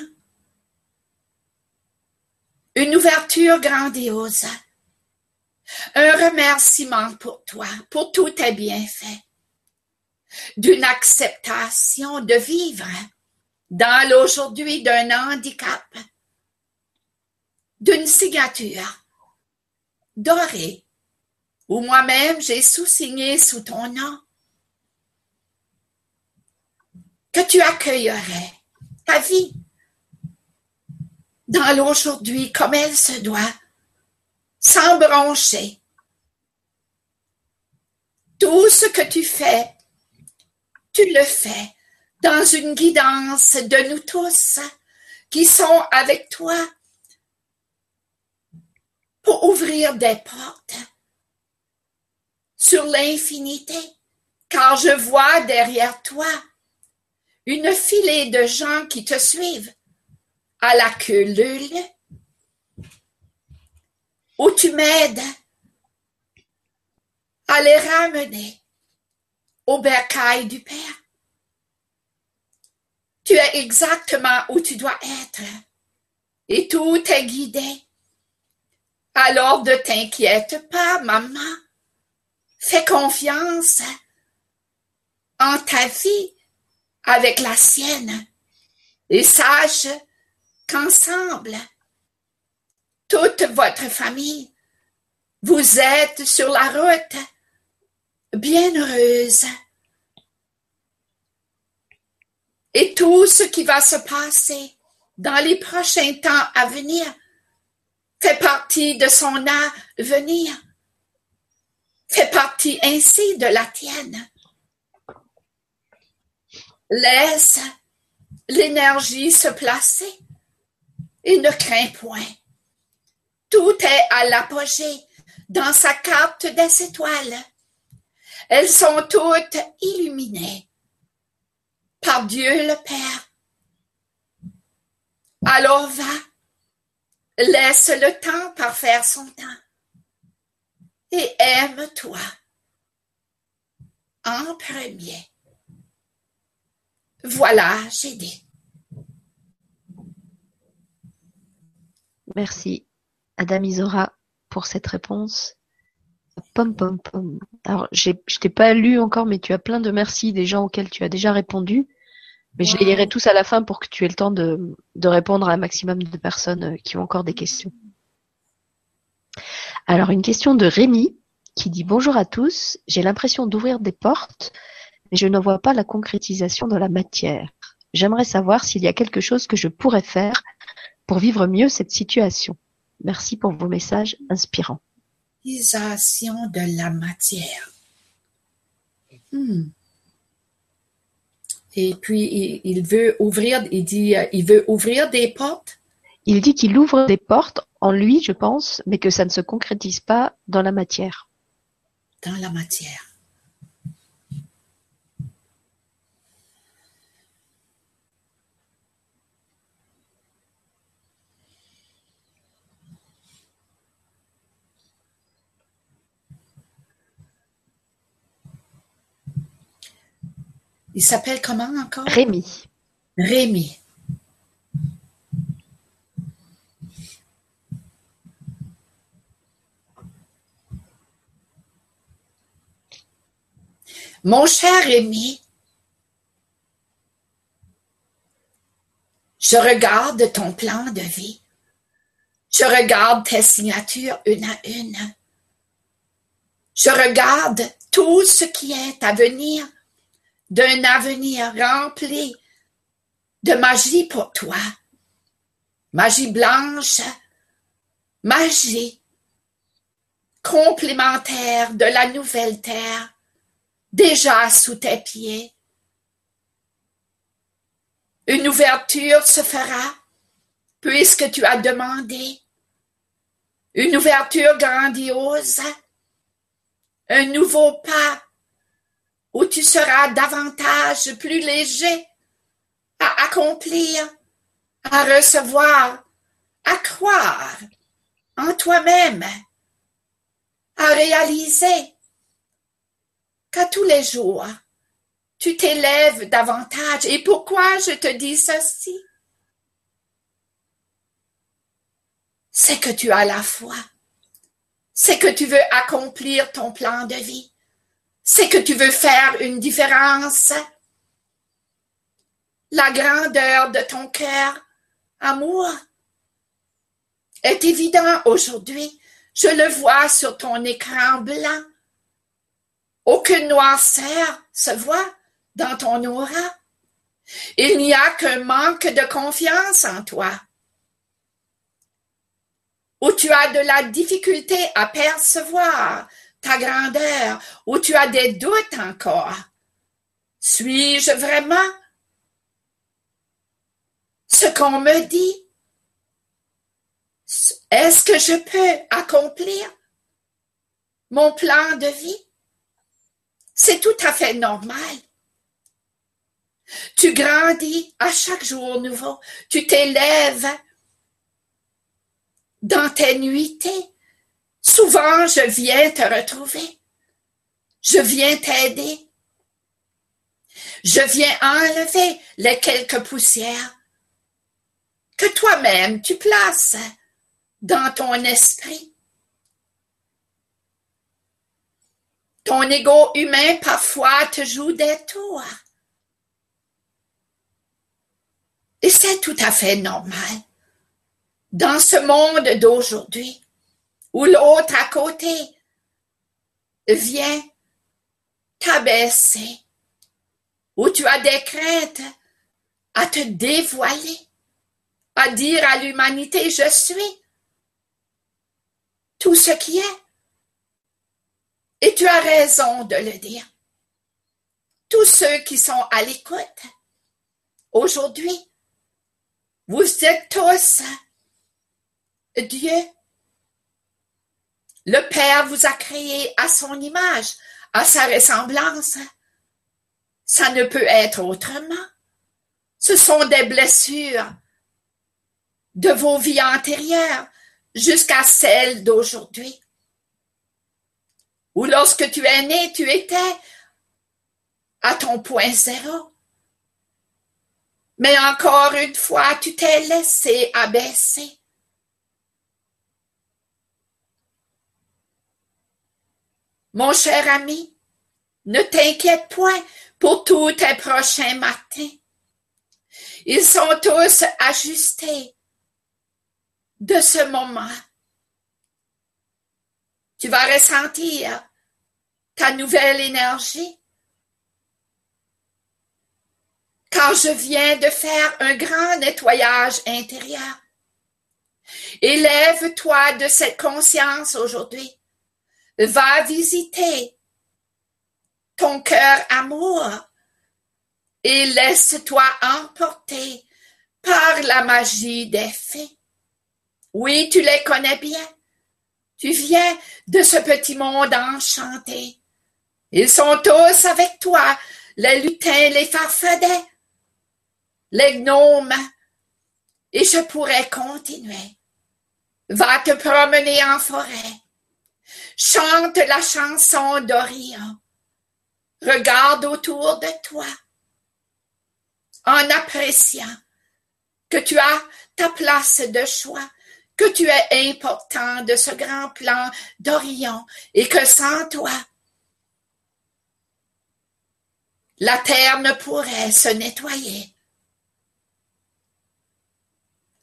Une ouverture grandiose. Un remerciement pour toi, pour tous tes bienfaits d'une acceptation de vivre dans l'aujourd'hui d'un handicap, d'une signature dorée, où moi-même j'ai sous-signé sous ton nom, que tu accueillerais ta vie dans l'aujourd'hui comme elle se doit, sans broncher. Tout ce que tu fais tu le fais dans une guidance de nous tous qui sont avec toi pour ouvrir des portes sur l'infinité, car je vois derrière toi une filée de gens qui te suivent à la queue où tu m'aides à les ramener au bercail du Père. Tu es exactement où tu dois être et tout est guidé. Alors ne t'inquiète pas, maman. Fais confiance en ta vie avec la sienne et sache qu'ensemble, toute votre famille, vous êtes sur la route bienheureuse. Et tout ce qui va se passer dans les prochains temps à venir fait partie de son avenir, fait partie ainsi de la tienne. Laisse l'énergie se placer et ne crains point. Tout est à l'apogée dans sa carte des étoiles. Elles sont toutes illuminées par Dieu le Père. Alors va, laisse le temps par faire son temps et aime-toi en premier. Voilà, j'ai dit. Merci, Adam Isora, pour cette réponse. Pom pom pom. Alors, je t'ai pas lu encore, mais tu as plein de merci des gens auxquels tu as déjà répondu. Mais je les lirai tous à la fin pour que tu aies le temps de, de répondre à un maximum de personnes euh, qui ont encore des questions. Alors, une question de Rémi qui dit Bonjour à tous. J'ai l'impression d'ouvrir des portes, mais je ne vois pas la concrétisation dans la matière. J'aimerais savoir s'il y a quelque chose que je pourrais faire pour vivre mieux cette situation. Merci pour vos messages inspirants de la matière. Hmm. Et puis, il, veut ouvrir, il dit, euh, il veut ouvrir des portes. Il dit qu'il ouvre des portes en lui, je pense, mais que ça ne se concrétise pas dans la matière. Dans la matière. Il s'appelle comment encore? Rémi. Rémi. Mon cher Rémi, je regarde ton plan de vie. Je regarde tes signatures une à une. Je regarde tout ce qui est à venir d'un avenir rempli de magie pour toi. Magie blanche, magie complémentaire de la nouvelle terre déjà sous tes pieds. Une ouverture se fera puisque tu as demandé. Une ouverture grandiose, un nouveau pas où tu seras davantage plus léger à accomplir, à recevoir, à croire en toi-même, à réaliser qu'à tous les jours, tu t'élèves davantage. Et pourquoi je te dis ceci? C'est que tu as la foi. C'est que tu veux accomplir ton plan de vie c'est que tu veux faire une différence. La grandeur de ton cœur, amour, est évident aujourd'hui. Je le vois sur ton écran blanc. Aucune noirceur se voit dans ton aura. Il n'y a qu'un manque de confiance en toi. Où tu as de la difficulté à percevoir ta grandeur, ou tu as des doutes encore. Suis-je vraiment ce qu'on me dit? Est-ce que je peux accomplir mon plan de vie? C'est tout à fait normal. Tu grandis à chaque jour nouveau. Tu t'élèves dans tes nuitées. Souvent, je viens te retrouver. Je viens t'aider. Je viens enlever les quelques poussières que toi-même tu places dans ton esprit. Ton ego humain parfois te joue des tours. Et c'est tout à fait normal. Dans ce monde d'aujourd'hui, ou l'autre à côté vient t'abaisser, ou tu as des craintes à te dévoiler, à dire à l'humanité, je suis tout ce qui est. Et tu as raison de le dire. Tous ceux qui sont à l'écoute aujourd'hui, vous êtes tous Dieu le Père vous a créé à son image, à sa ressemblance. Ça ne peut être autrement. Ce sont des blessures de vos vies antérieures jusqu'à celles d'aujourd'hui. Ou lorsque tu es né, tu étais à ton point zéro. Mais encore une fois, tu t'es laissé abaisser. Mon cher ami, ne t'inquiète point pour tous tes prochains matins. Ils sont tous ajustés de ce moment. Tu vas ressentir ta nouvelle énergie. Car je viens de faire un grand nettoyage intérieur. Élève-toi de cette conscience aujourd'hui va visiter ton cœur amour et laisse-toi emporter par la magie des fées. Oui, tu les connais bien. Tu viens de ce petit monde enchanté. Ils sont tous avec toi, les lutins, les farfadets, les gnomes, et je pourrais continuer. Va te promener en forêt. Chante la chanson d'Orion. Regarde autour de toi en appréciant que tu as ta place de choix, que tu es important de ce grand plan d'Orion et que sans toi, la terre ne pourrait se nettoyer.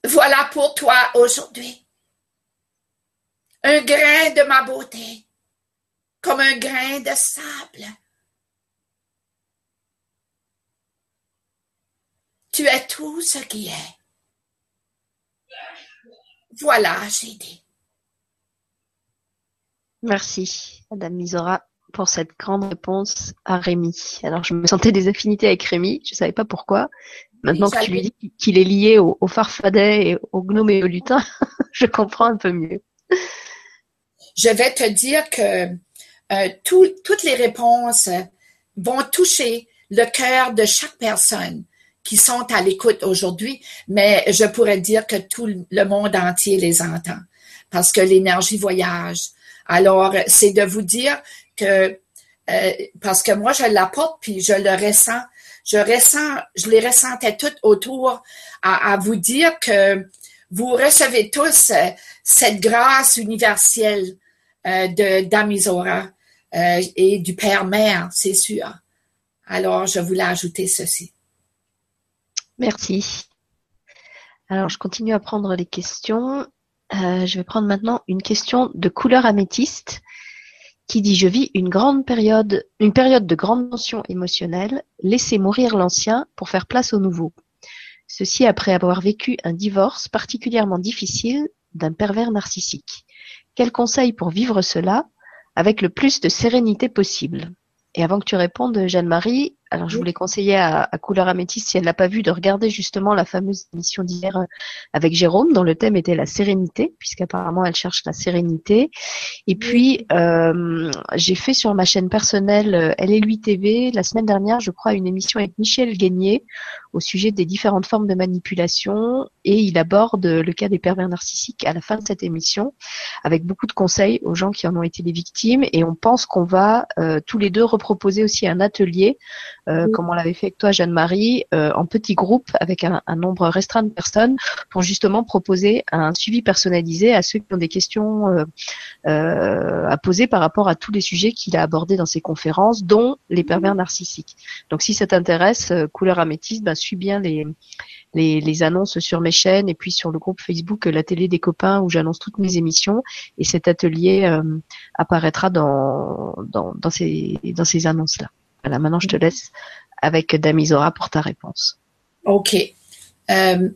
Voilà pour toi aujourd'hui un grain de ma beauté, comme un grain de sable. Tu es tout ce qui est. Voilà, j'ai dit. Merci, Madame Misora, pour cette grande réponse à Rémi. Alors, je me sentais des affinités avec Rémi, je ne savais pas pourquoi. Maintenant que tu lui dis qu'il est lié au, farfadet et au gnome et au lutin, je comprends un peu mieux. Je vais te dire que euh, toutes les réponses vont toucher le cœur de chaque personne qui sont à l'écoute aujourd'hui, mais je pourrais dire que tout le monde entier les entend parce que l'énergie voyage. Alors, c'est de vous dire que, euh, parce que moi, je l'apporte, puis je le ressens, je ressens, je les ressentais toutes autour à, vous dire que vous recevez tous euh, cette grâce universelle de d'Amisora et du Père-Mère, c'est sûr. Alors, je voulais ajouter ceci. Merci. Alors, je continue à prendre les questions. Euh, je vais prendre maintenant une question de couleur améthyste qui dit Je vis une grande période, une période de grande tension émotionnelle. Laissez mourir l'ancien pour faire place au nouveau. Ceci après avoir vécu un divorce particulièrement difficile d'un pervers narcissique. Quel conseil pour vivre cela avec le plus de sérénité possible? Et avant que tu répondes, Jeanne-Marie, alors, je voulais conseiller à, à Couleur Améthyste, si elle n'a pas vu, de regarder justement la fameuse émission d'hier euh, avec Jérôme, dont le thème était la sérénité, puisqu'apparemment elle cherche la sérénité. Et puis, euh, j'ai fait sur ma chaîne personnelle euh, Elle est lui TV, la semaine dernière, je crois, une émission avec Michel Guénier au sujet des différentes formes de manipulation, et il aborde le cas des pervers narcissiques à la fin de cette émission, avec beaucoup de conseils aux gens qui en ont été les victimes, et on pense qu'on va tous les deux reproposer aussi un atelier euh, comme on l'avait fait avec toi, Jeanne-Marie, euh, en petits groupes avec un, nombre restreint de personnes pour justement proposer un suivi personnalisé à ceux qui ont des questions euh, à poser par rapport à tous les sujets qu'il a abordés dans ses conférences, dont les pervers narcissiques. Donc si ça t'intéresse, Couleur Améthyste, ben, suis bien les, les, annonces sur mes chaînes et puis sur le groupe Facebook La télé des copains où j'annonce toutes mes émissions et cet atelier apparaîtra dans, dans, dans ces, dans ces annonces-là. Voilà, maintenant je te laisse avec Damisora pour ta réponse. OK. Euh,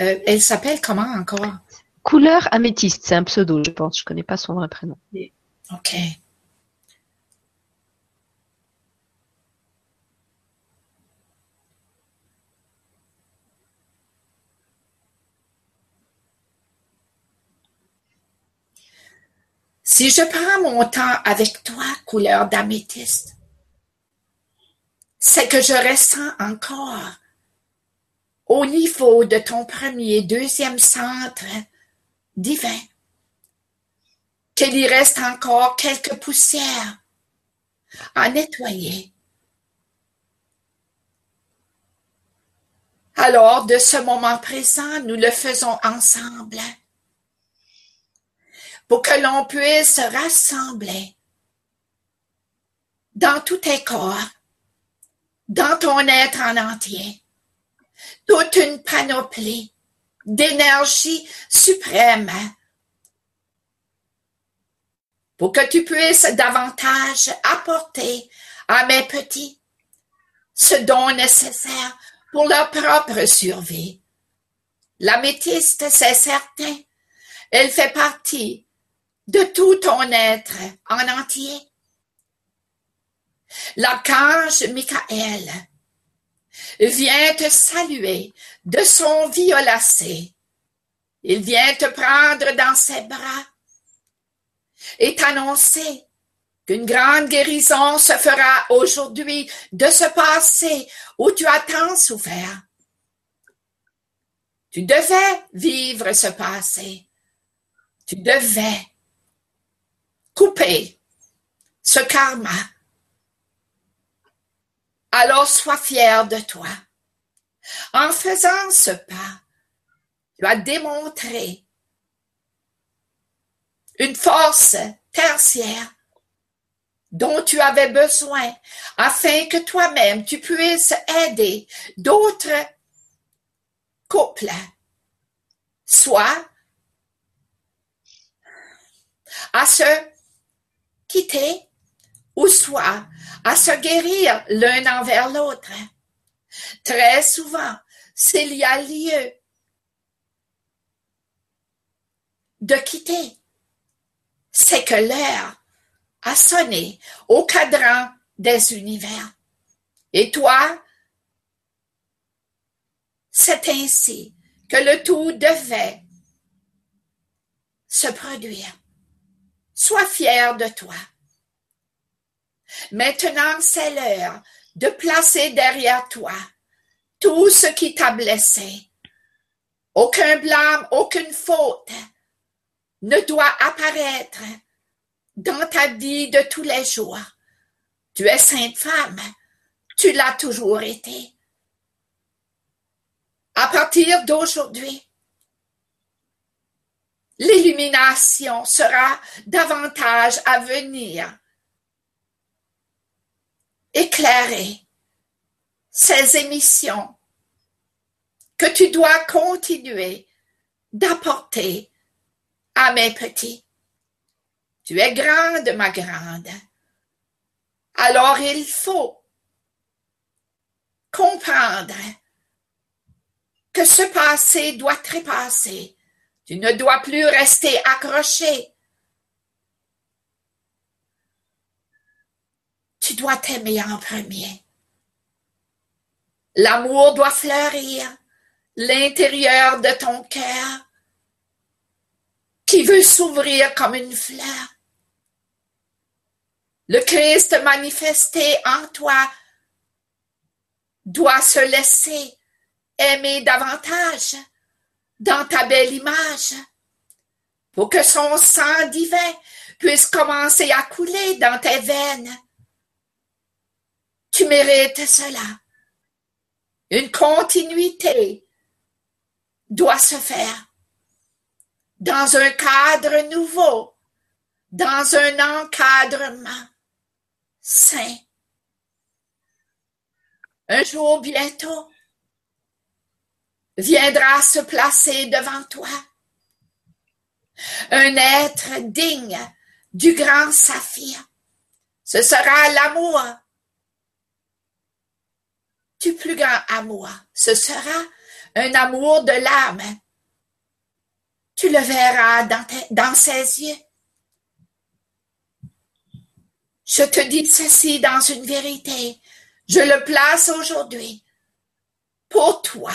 euh, elle s'appelle comment encore? Couleur améthyste, c'est un pseudo, je pense. Je connais pas son vrai prénom. Ok. Si je prends mon temps avec toi, couleur d'améthyste, c'est que je ressens encore au niveau de ton premier, deuxième centre divin, qu'il y reste encore quelques poussières à nettoyer. Alors, de ce moment présent, nous le faisons ensemble. Pour que l'on puisse se rassembler dans tout tes corps, dans ton être en entier, toute une panoplie d'énergie suprême pour que tu puisses davantage apporter à mes petits ce don nécessaire pour leur propre survie. L'améthyste, c'est certain, elle fait partie de tout ton être en entier. L'archange Michael vient te saluer de son violacé. Il vient te prendre dans ses bras et t'annoncer qu'une grande guérison se fera aujourd'hui de ce passé où tu as tant souffert. Tu devais vivre ce passé. Tu devais couper ce karma. Alors sois fier de toi. En faisant ce pas, tu as démontré une force tertiaire dont tu avais besoin afin que toi-même tu puisses aider d'autres couples, soit à se quitter ou soit à se guérir l'un envers l'autre. Très souvent, s'il y a lieu de quitter, c'est que l'heure a sonné au cadran des univers. Et toi, c'est ainsi que le tout devait se produire. Sois fier de toi. Maintenant, c'est l'heure de placer derrière toi tout ce qui t'a blessé. Aucun blâme, aucune faute ne doit apparaître dans ta vie de tous les jours. Tu es sainte femme, tu l'as toujours été. À partir d'aujourd'hui, l'illumination sera davantage à venir éclairer ces émissions que tu dois continuer d'apporter à mes petits. Tu es grande, ma grande. Alors il faut comprendre que ce passé doit trépasser. Tu ne dois plus rester accroché. Tu dois t'aimer en premier. L'amour doit fleurir l'intérieur de ton cœur qui veut s'ouvrir comme une fleur. Le Christ manifesté en toi doit se laisser aimer davantage dans ta belle image pour que son sang divin puisse commencer à couler dans tes veines. Tu mérites cela. Une continuité doit se faire dans un cadre nouveau, dans un encadrement sain. Un jour bientôt, viendra se placer devant toi. Un être digne du grand saphir. Ce sera l'amour plus grand amour. Ce sera un amour de l'âme. Tu le verras dans, dans ses yeux. Je te dis ceci dans une vérité. Je le place aujourd'hui pour toi.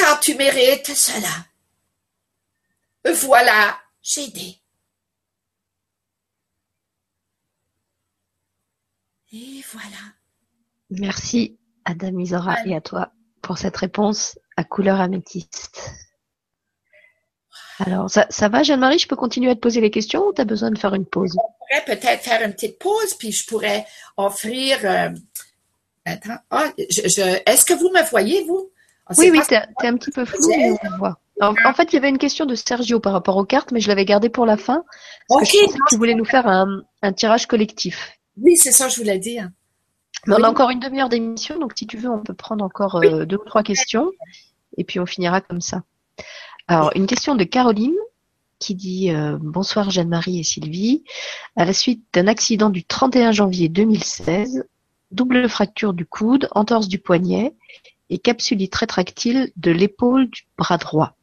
car tu mérites cela. Voilà, j'ai dit. Et voilà. Merci Adam Isora et à toi pour cette réponse à couleur améthyste. Alors, ça, ça va, Jeanne-Marie? Je peux continuer à te poser les questions ou tu as besoin de faire une pause? On pourrait peut-être faire une petite pause, puis je pourrais offrir. Euh, attends, ah, je... est-ce que vous me voyez, vous? Oui, oui, t'es un petit peu flou, mais on voit. En, fait, il y avait une question de Sergio par rapport aux cartes, mais je l'avais gardée pour la fin. Parce que je pensais que tu voulais nous faire un, tirage collectif. Oui, c'est ça, je voulais dire. Mais on a encore une demi-heure d'émission, donc si tu veux, on peut prendre encore euh, deux ou trois questions, et puis on finira comme ça. Alors, une question de Caroline qui dit euh, Bonsoir Jeanne-Marie et Sylvie. À la suite d'un accident du 31 janvier 2016, double fracture du coude, entorse du poignet et capsulite rétractile de l'épaule du bras droit.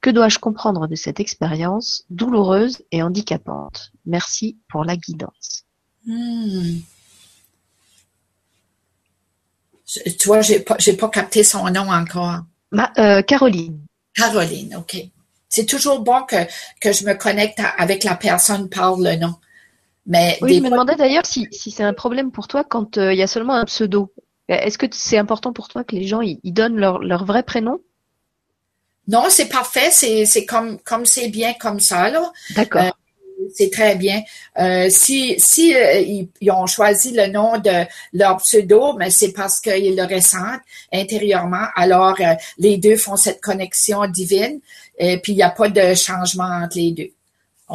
Que dois-je comprendre de cette expérience douloureuse et handicapante? Merci pour la guidance. Hmm. Tu vois, j'ai pas, pas capté son nom encore. Euh, Caroline. Caroline, ok. C'est toujours bon que, que je me connecte avec la personne par le nom. Mais oui, je me demandais d'ailleurs si, si c'est un problème pour toi quand euh, il y a seulement un pseudo. Est-ce que c'est important pour toi que les gens ils, donnent leur, leur vrai prénom? Non, c'est parfait. C'est comme comme c'est bien comme ça là. D'accord. Euh, c'est très bien. Euh, si si euh, ils, ont choisi le nom de leur pseudo, mais c'est parce qu'ils le ressentent intérieurement. Alors euh, les deux font cette connexion divine, et puis il n'y a pas de changement entre les deux.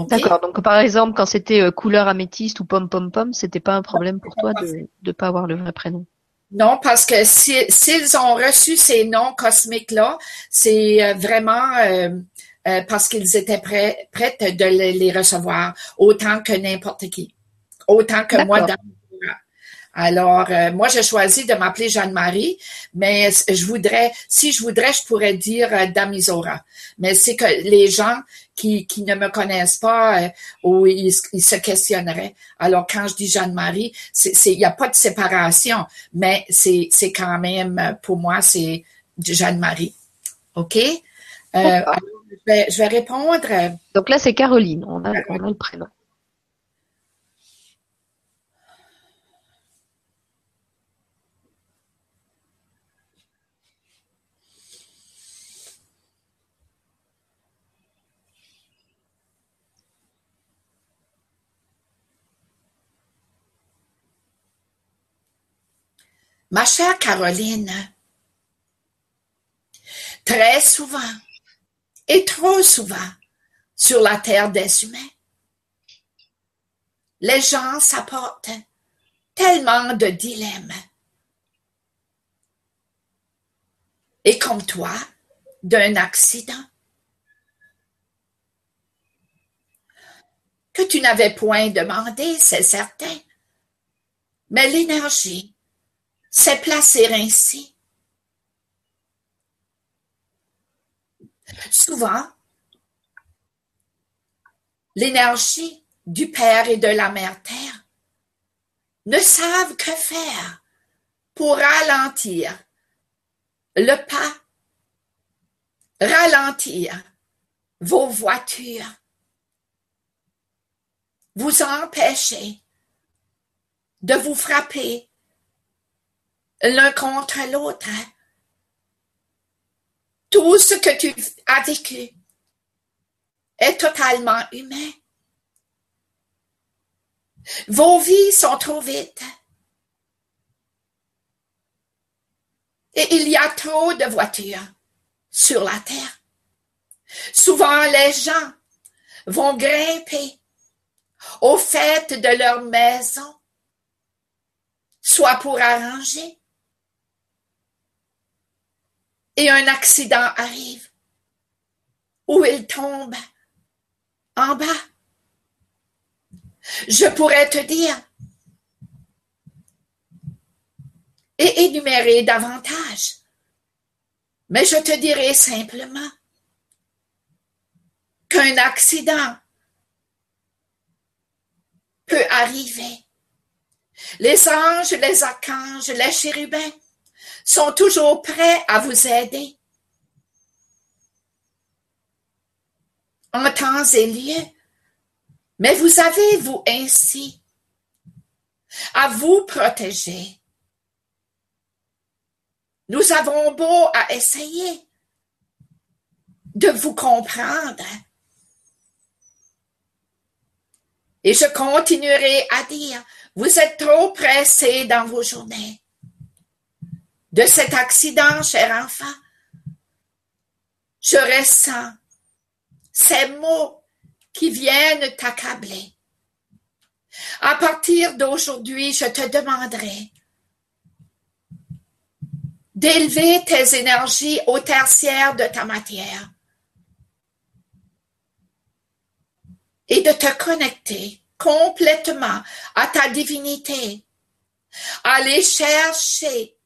D'accord. Donc par exemple, quand c'était couleur améthyste ou pom pom pom, c'était pas un problème pour toi de ne pas avoir le vrai prénom? Non, parce que s'ils ont reçu ces noms cosmiques là, c'est vraiment euh, parce qu'ils étaient prêts, prêts de les recevoir autant que n'importe qui, autant que moi dans alors, euh, moi, j'ai choisi de m'appeler Jeanne-Marie, mais je voudrais, si je voudrais, je pourrais dire euh, Damisora. Mais c'est que les gens qui, qui ne me connaissent pas euh, ou ils, se questionneraient. Alors, quand je dis Jeanne-Marie, il n'y a pas de séparation, mais c'est quand même, pour moi, c'est Jeanne-Marie. OK? Je vais, répondre. Donc là, c'est Caroline. On a, le prénom. Ma chère Caroline, très souvent, et trop souvent sur la terre des humains. Les gens s'apportent tellement de dilemmes. Et comme toi, d'un accident que tu n'avais point demandé, c'est certain. Mais l'énergie s'est placée ainsi Souvent, l'énergie du Père et de la Mère Terre ne savent que faire pour ralentir le pas, ralentir vos voitures, vous empêcher de vous frapper l'un contre l'autre tout ce que tu as vécu est totalement humain. Vos vies sont trop vite. Et il y a trop de voitures sur la terre. Souvent, les gens vont grimper au fait de leur maison, soit pour arranger, et un accident arrive où il tombe en bas. Je pourrais te dire et énumérer davantage, mais je te dirai simplement qu'un accident peut arriver. Les anges, les archanges, les chérubins sont toujours prêts à vous aider. En temps et lieu. Mais vous avez, vous ainsi, à vous protéger. Nous avons beau à essayer de vous comprendre. Et je continuerai à dire, vous êtes trop pressés dans vos journées de cet accident, cher enfant. Je ressens ces mots qui viennent t'accabler. À partir d'aujourd'hui, je te demanderai d'élever tes énergies au tertiaire de ta matière et de te connecter complètement à ta divinité. Aller chercher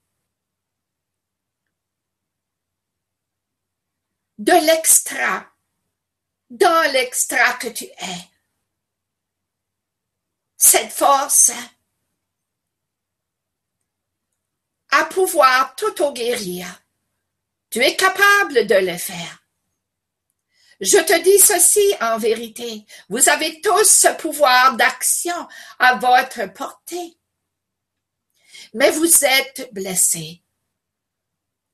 de l'extra, dans l'extra que tu es. Cette force à pouvoir tout au guérir. Tu es capable de le faire. Je te dis ceci en vérité. Vous avez tous ce pouvoir d'action à votre portée. Mais vous êtes blessés.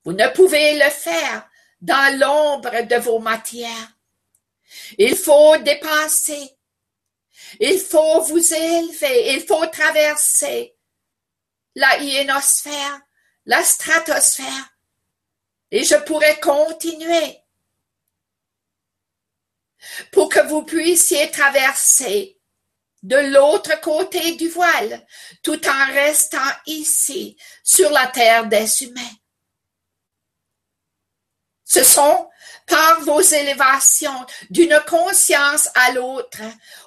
Vous ne pouvez le faire dans l'ombre de vos matières. Il faut dépasser. Il faut vous élever. Il faut traverser la hyénosphère, la stratosphère. Et je pourrais continuer pour que vous puissiez traverser de l'autre côté du voile, tout en restant ici, sur la terre des humains. Ce sont par vos élévations d'une conscience à l'autre,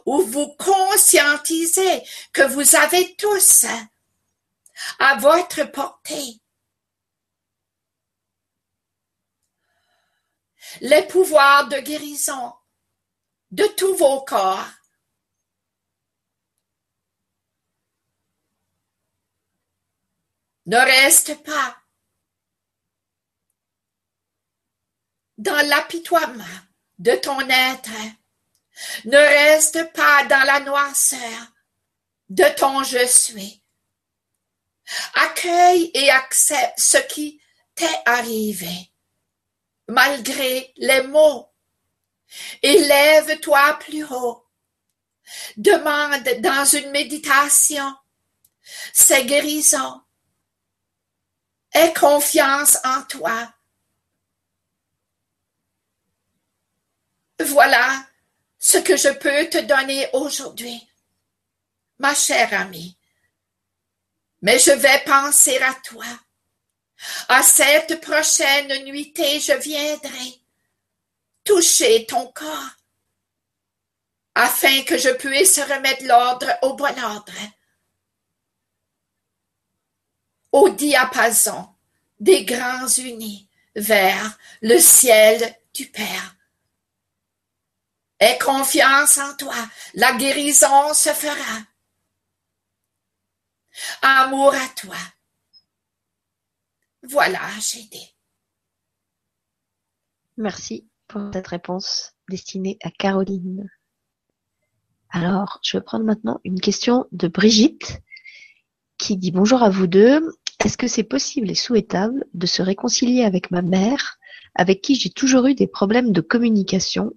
où vous conscientisez que vous avez tous à votre portée les pouvoirs de guérison de tous vos corps. Ne reste pas dans l'apitoiement de ton être. Ne reste pas dans la noirceur de ton je suis. Accueille et accepte ce qui t'est arrivé, malgré les mots. Élève-toi plus haut. Demande dans une méditation ces guérisons. Aie confiance en toi Voilà ce que je peux te donner aujourd'hui, ma chère amie. Mais je vais penser à toi. À cette prochaine nuitée, je viendrai toucher ton corps afin que je puisse remettre l'ordre au bon ordre, au diapason des grands unis vers le ciel du Père. Aie confiance en toi, la guérison se fera. Amour à toi. Voilà, j'ai dit. Merci pour cette réponse destinée à Caroline. Alors, je vais prendre maintenant une question de Brigitte qui dit bonjour à vous deux. Est-ce que c'est possible et souhaitable de se réconcilier avec ma mère, avec qui j'ai toujours eu des problèmes de communication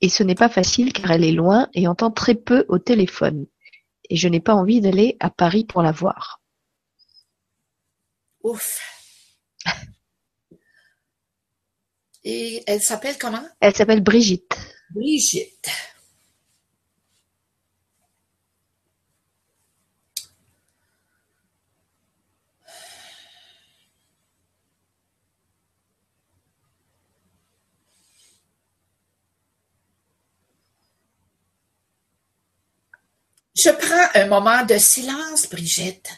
et ce n'est pas facile car elle est loin et entend très peu au téléphone. Et je n'ai pas envie d'aller à Paris pour la voir. Ouf. Et elle s'appelle comment? Elle s'appelle Brigitte. Brigitte. Je prends un moment de silence, Brigitte,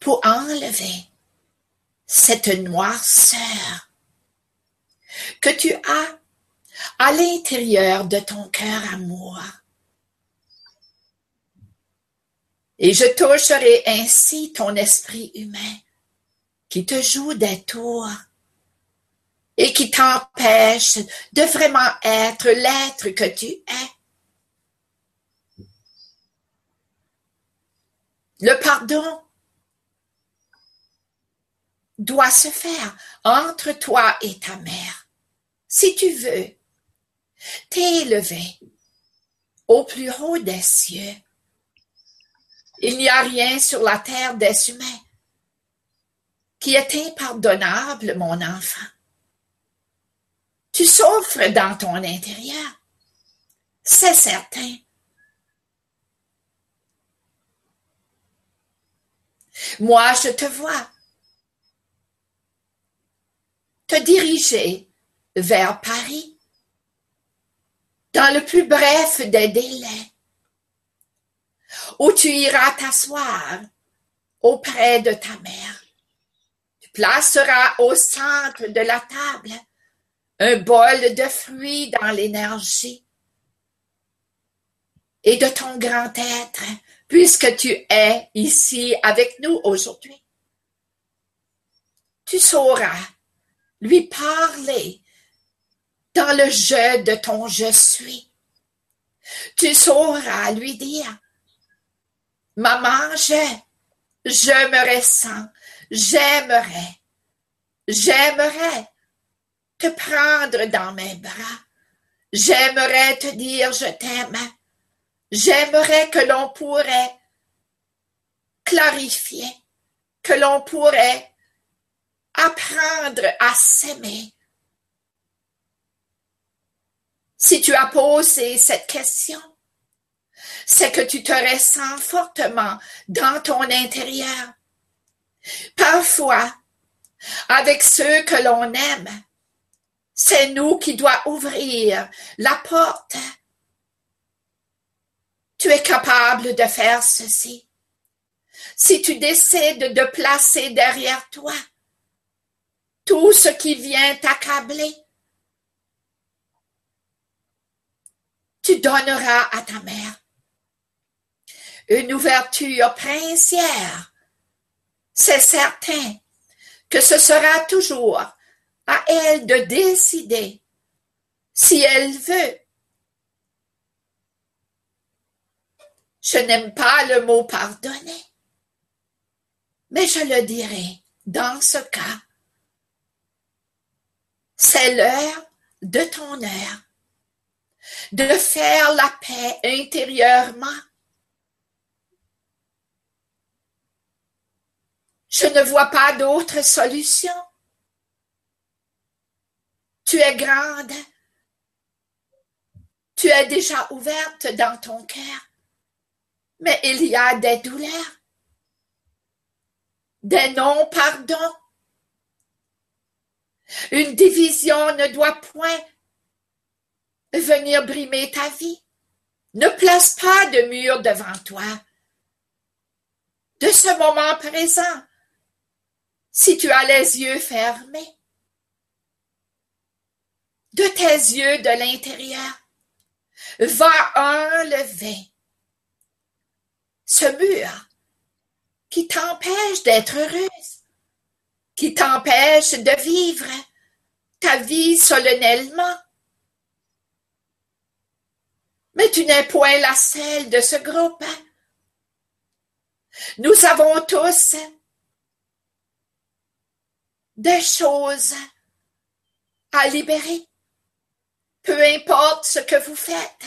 pour enlever cette noirceur que tu as à l'intérieur de ton cœur amour. Et je toucherai ainsi ton esprit humain qui te joue des tours et qui t'empêche de vraiment être l'être que tu es. Le pardon doit se faire entre toi et ta mère. Si tu veux t'élever au plus haut des cieux, il n'y a rien sur la terre des humains qui est impardonnable, mon enfant. Tu souffres dans ton intérieur. C'est certain. Moi, je te vois te diriger vers Paris dans le plus bref des délais, où tu iras t'asseoir auprès de ta mère. Tu placeras au centre de la table un bol de fruits dans l'énergie et de ton grand être, puisque tu es ici avec nous aujourd'hui. Tu sauras lui parler dans le jeu de ton je suis. Tu sauras lui dire, Maman, je, je me ressens, j'aimerais, j'aimerais te prendre dans mes bras. J'aimerais te dire je t'aime. J'aimerais que l'on pourrait clarifier, que l'on pourrait apprendre à s'aimer. Si tu as posé cette question, c'est que tu te ressens fortement dans ton intérieur. Parfois, avec ceux que l'on aime, c'est nous qui doit ouvrir la porte. Tu es capable de faire ceci. Si tu décides de placer derrière toi tout ce qui vient t'accabler, tu donneras à ta mère une ouverture princière. C'est certain que ce sera toujours à elle de décider si elle veut. Je n'aime pas le mot pardonner, mais je le dirai dans ce cas. C'est l'heure de ton heure de faire la paix intérieurement. Je ne vois pas d'autre solution. Tu es grande. Tu es déjà ouverte dans ton cœur. Mais il y a des douleurs, des non-pardons. Une division ne doit point venir brimer ta vie. Ne place pas de mur devant toi. De ce moment présent, si tu as les yeux fermés, de tes yeux de l'intérieur va enlever ce mur qui t'empêche d'être heureuse, qui t'empêche de vivre ta vie solennellement. Mais tu n'es point la seule de ce groupe. Nous avons tous des choses à libérer. Peu importe ce que vous faites,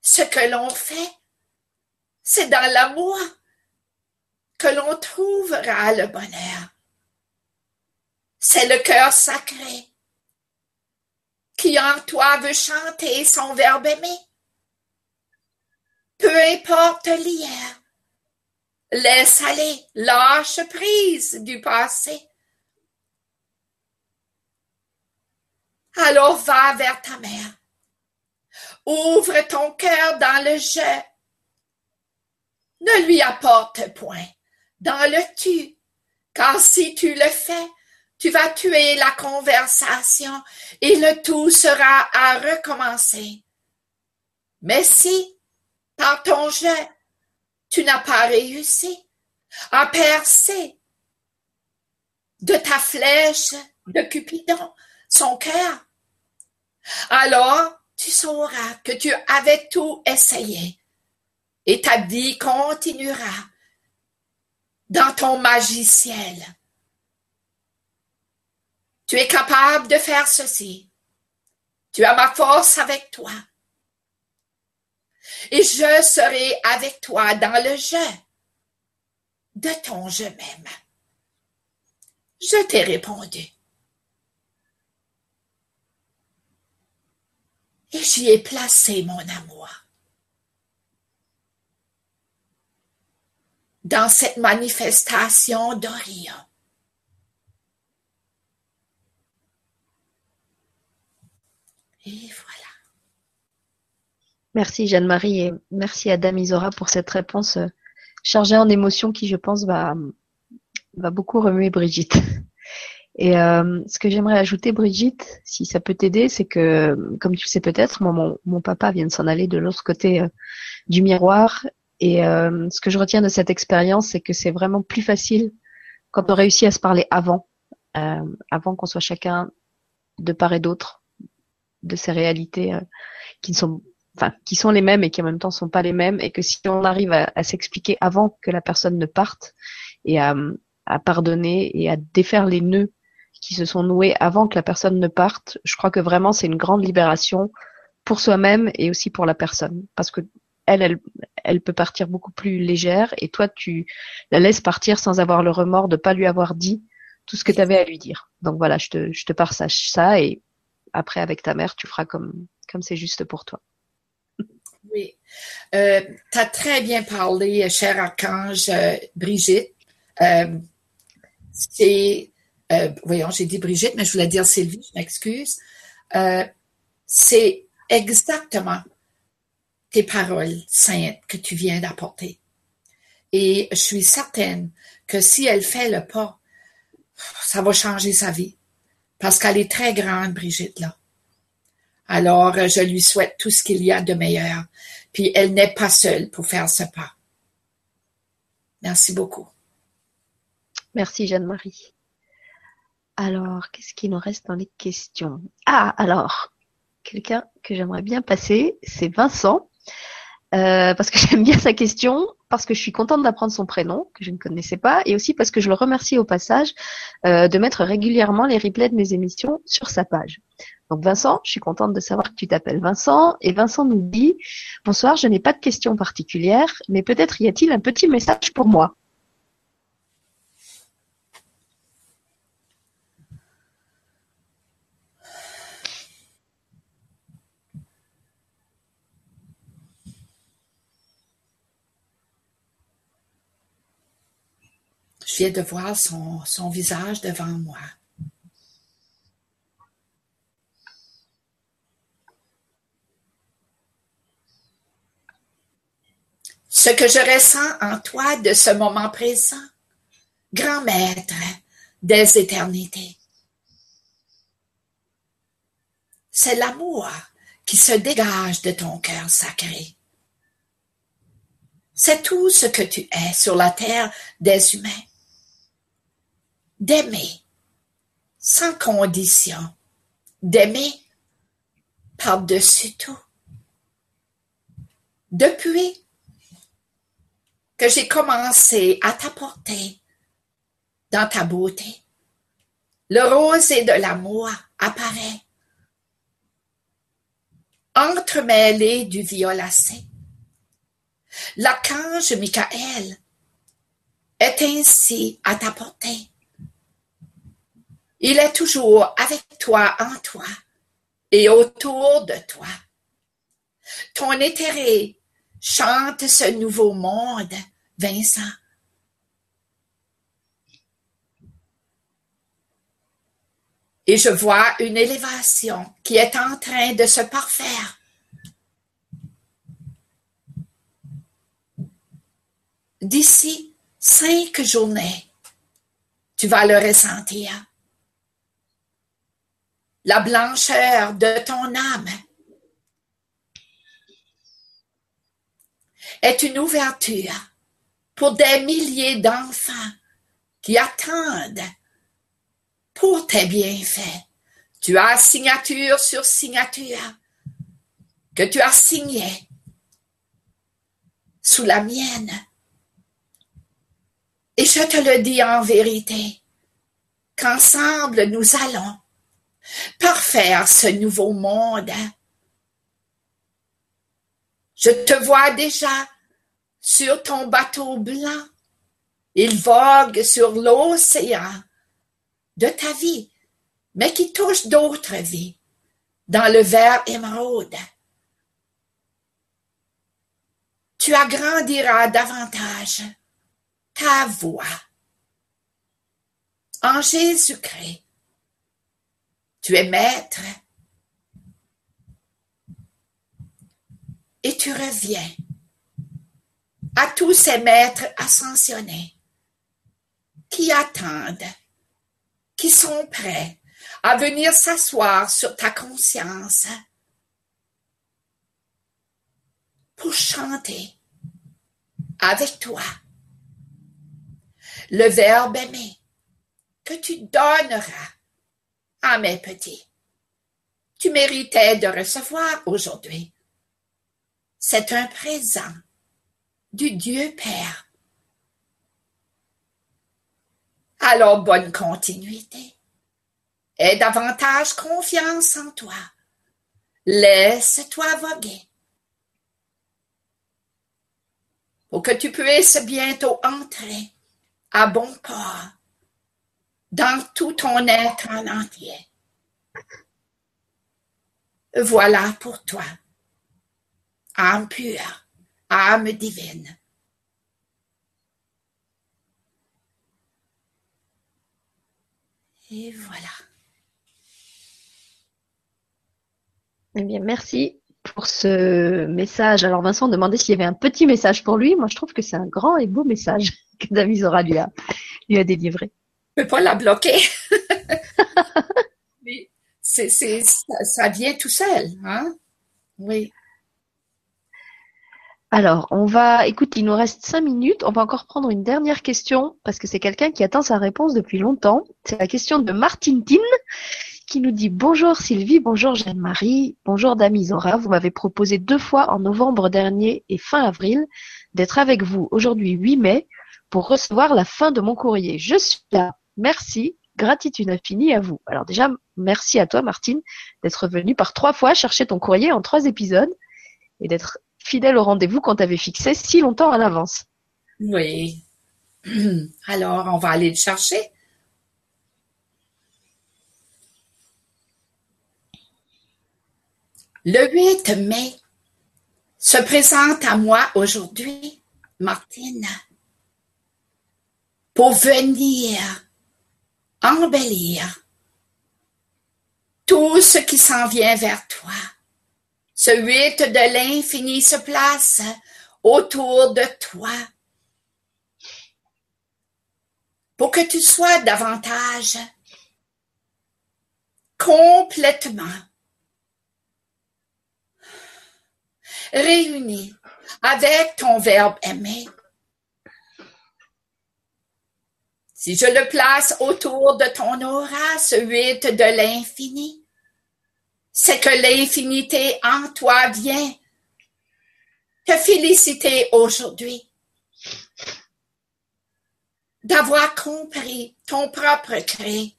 ce que l'on fait, c'est dans l'amour que l'on trouvera le bonheur. C'est le cœur sacré qui en toi veut chanter son verbe aimé. Peu importe l'hier, laisse aller, lâche prise du passé. Alors va vers ta mère. Ouvre ton cœur dans le je. Ne lui apporte point dans le tu, car si tu le fais, tu vas tuer la conversation et le tout sera à recommencer. Mais si, par ton je, tu n'as pas réussi à percer de ta flèche de Cupidon son cœur, alors tu sauras que tu avais tout essayé et ta vie continuera dans ton magiciel. Tu es capable de faire ceci. Tu as ma force avec toi. Et je serai avec toi dans le jeu de ton je même. Je t'ai répondu. Et j'y ai placé mon amour. Dans cette manifestation d'Orion. Et voilà. Merci Jeanne-Marie et merci à Dame Isora pour cette réponse euh, chargée en émotions qui, je pense, va, va beaucoup remuer Brigitte. Et euh, ce que j'aimerais ajouter, Brigitte, si ça peut t'aider, c'est que, comme tu sais peut-être, mon, mon, papa vient de s'en aller de l'autre côté euh, du miroir. Et euh, ce que je retiens de cette expérience, c'est que c'est vraiment plus facile quand on réussit à se parler avant, avant qu'on soit chacun de part et d'autre de ces réalités qui ne sont enfin, qui sont les mêmes et qui en même temps sont pas les mêmes, et que si on arrive à, à s'expliquer avant que la personne ne parte et à, à pardonner et à défaire les nœuds qui se sont noués avant que la personne ne parte, je crois que vraiment c'est une grande libération pour soi-même et aussi pour la personne. Parce que elle, elle, elle peut partir beaucoup plus légère et toi, tu la laisses partir sans avoir le remords de pas lui avoir dit tout ce que tu avais à lui dire. Donc voilà, je te, je te partage ça et après, avec ta mère, tu feras comme comme c'est juste pour toi. Oui. Euh, tu as très bien parlé, cher archange euh, Brigitte. Euh, c'est euh, voyons, j'ai dit Brigitte, mais je voulais dire Sylvie, je m'excuse. Euh, c'est exactement tes paroles saintes que tu viens d'apporter. Et je suis certaine que si elle fait le pas, ça va changer sa vie. Parce qu'elle est très grande, Brigitte, là. Alors, je lui souhaite tout ce qu'il y a de meilleur. Puis, elle n'est pas seule pour faire ce pas. Merci beaucoup. Merci, Jeanne-Marie. Alors, qu'est-ce qui nous reste dans les questions? Ah, alors, quelqu'un que j'aimerais bien passer, c'est Vincent, euh, parce que j'aime bien sa question, parce que je suis contente d'apprendre son prénom, que je ne connaissais pas, et aussi parce que je le remercie au passage euh, de mettre régulièrement les replays de mes émissions sur sa page. Donc Vincent, je suis contente de savoir que tu t'appelles Vincent, et Vincent nous dit, bonsoir, je n'ai pas de questions particulières, mais peut-être y a-t-il un petit message pour moi? De voir son visage devant moi. Ce que je ressens en toi de ce moment présent, grand maître des éternités, c'est l'amour qui se dégage de ton cœur sacré. C'est tout ce que tu es sur la terre des humains d'aimer sans condition, d'aimer par-dessus tout. Depuis que j'ai commencé à t'apporter dans ta beauté, le rosé de l'amour apparaît, entremêlé du violacé. L'archange Michael est ainsi à ta portée. Il est toujours avec toi, en toi et autour de toi. Ton éthéré chante ce nouveau monde, Vincent. Et je vois une élévation qui est en train de se parfaire. D'ici cinq journées, tu vas le ressentir la blancheur de ton âme est une ouverture pour des milliers d'enfants qui attendent pour tes bienfaits. Tu as signature sur signature que tu as signé sous la mienne. Et je te le dis en vérité, qu'ensemble nous allons parfaire ce nouveau monde. Je te vois déjà sur ton bateau blanc. Il vogue sur l'océan de ta vie, mais qui touche d'autres vies dans le vert émeraude. Tu agrandiras davantage ta voix en Jésus-Christ tu es maître. et tu reviens à tous ces maîtres ascensionnés qui attendent, qui sont prêts à venir s'asseoir sur ta conscience pour chanter avec toi le verbe aimer que tu donneras à mes petits. Tu méritais de recevoir aujourd'hui. C'est un présent du Dieu Père. Alors bonne continuité. Aie davantage confiance en toi. Laisse-toi voguer. Pour que tu puisses bientôt entrer à bon port dans tout ton être en entier. Voilà pour toi, âme pure, âme divine. Et voilà. Eh bien, merci pour ce message. Alors, Vincent demandait s'il y avait un petit message pour lui. Moi, je trouve que c'est un grand et beau message que David Zora lui a, lui a délivré. Je peux pas la bloquer. c'est, ça, vient tout seul, hein? Oui. Alors, on va, écoute, il nous reste cinq minutes. On va encore prendre une dernière question parce que c'est quelqu'un qui attend sa réponse depuis longtemps. C'est la question de Martine Tin qui nous dit bonjour Sylvie, bonjour Jeanne-Marie, bonjour Dami Zora. Vous m'avez proposé deux fois en novembre dernier et fin avril d'être avec vous aujourd'hui 8 mai pour recevoir la fin de mon courrier. Je suis là. Merci. Gratitude infinie à vous. Alors déjà, merci à toi, Martine, d'être venue par trois fois chercher ton courrier en trois épisodes et d'être fidèle au rendez-vous qu'on t'avait fixé si longtemps à l'avance. Oui. Alors, on va aller le chercher. Le 8 mai se présente à moi aujourd'hui, Martine, pour venir embellir tout ce qui s'en vient vers toi. Ce huit de l'infini se place autour de toi pour que tu sois davantage complètement réuni avec ton verbe aimer Si je le place autour de ton aura, ce huit de l'infini, c'est que l'infinité en toi vient te féliciter aujourd'hui d'avoir compris ton propre cri.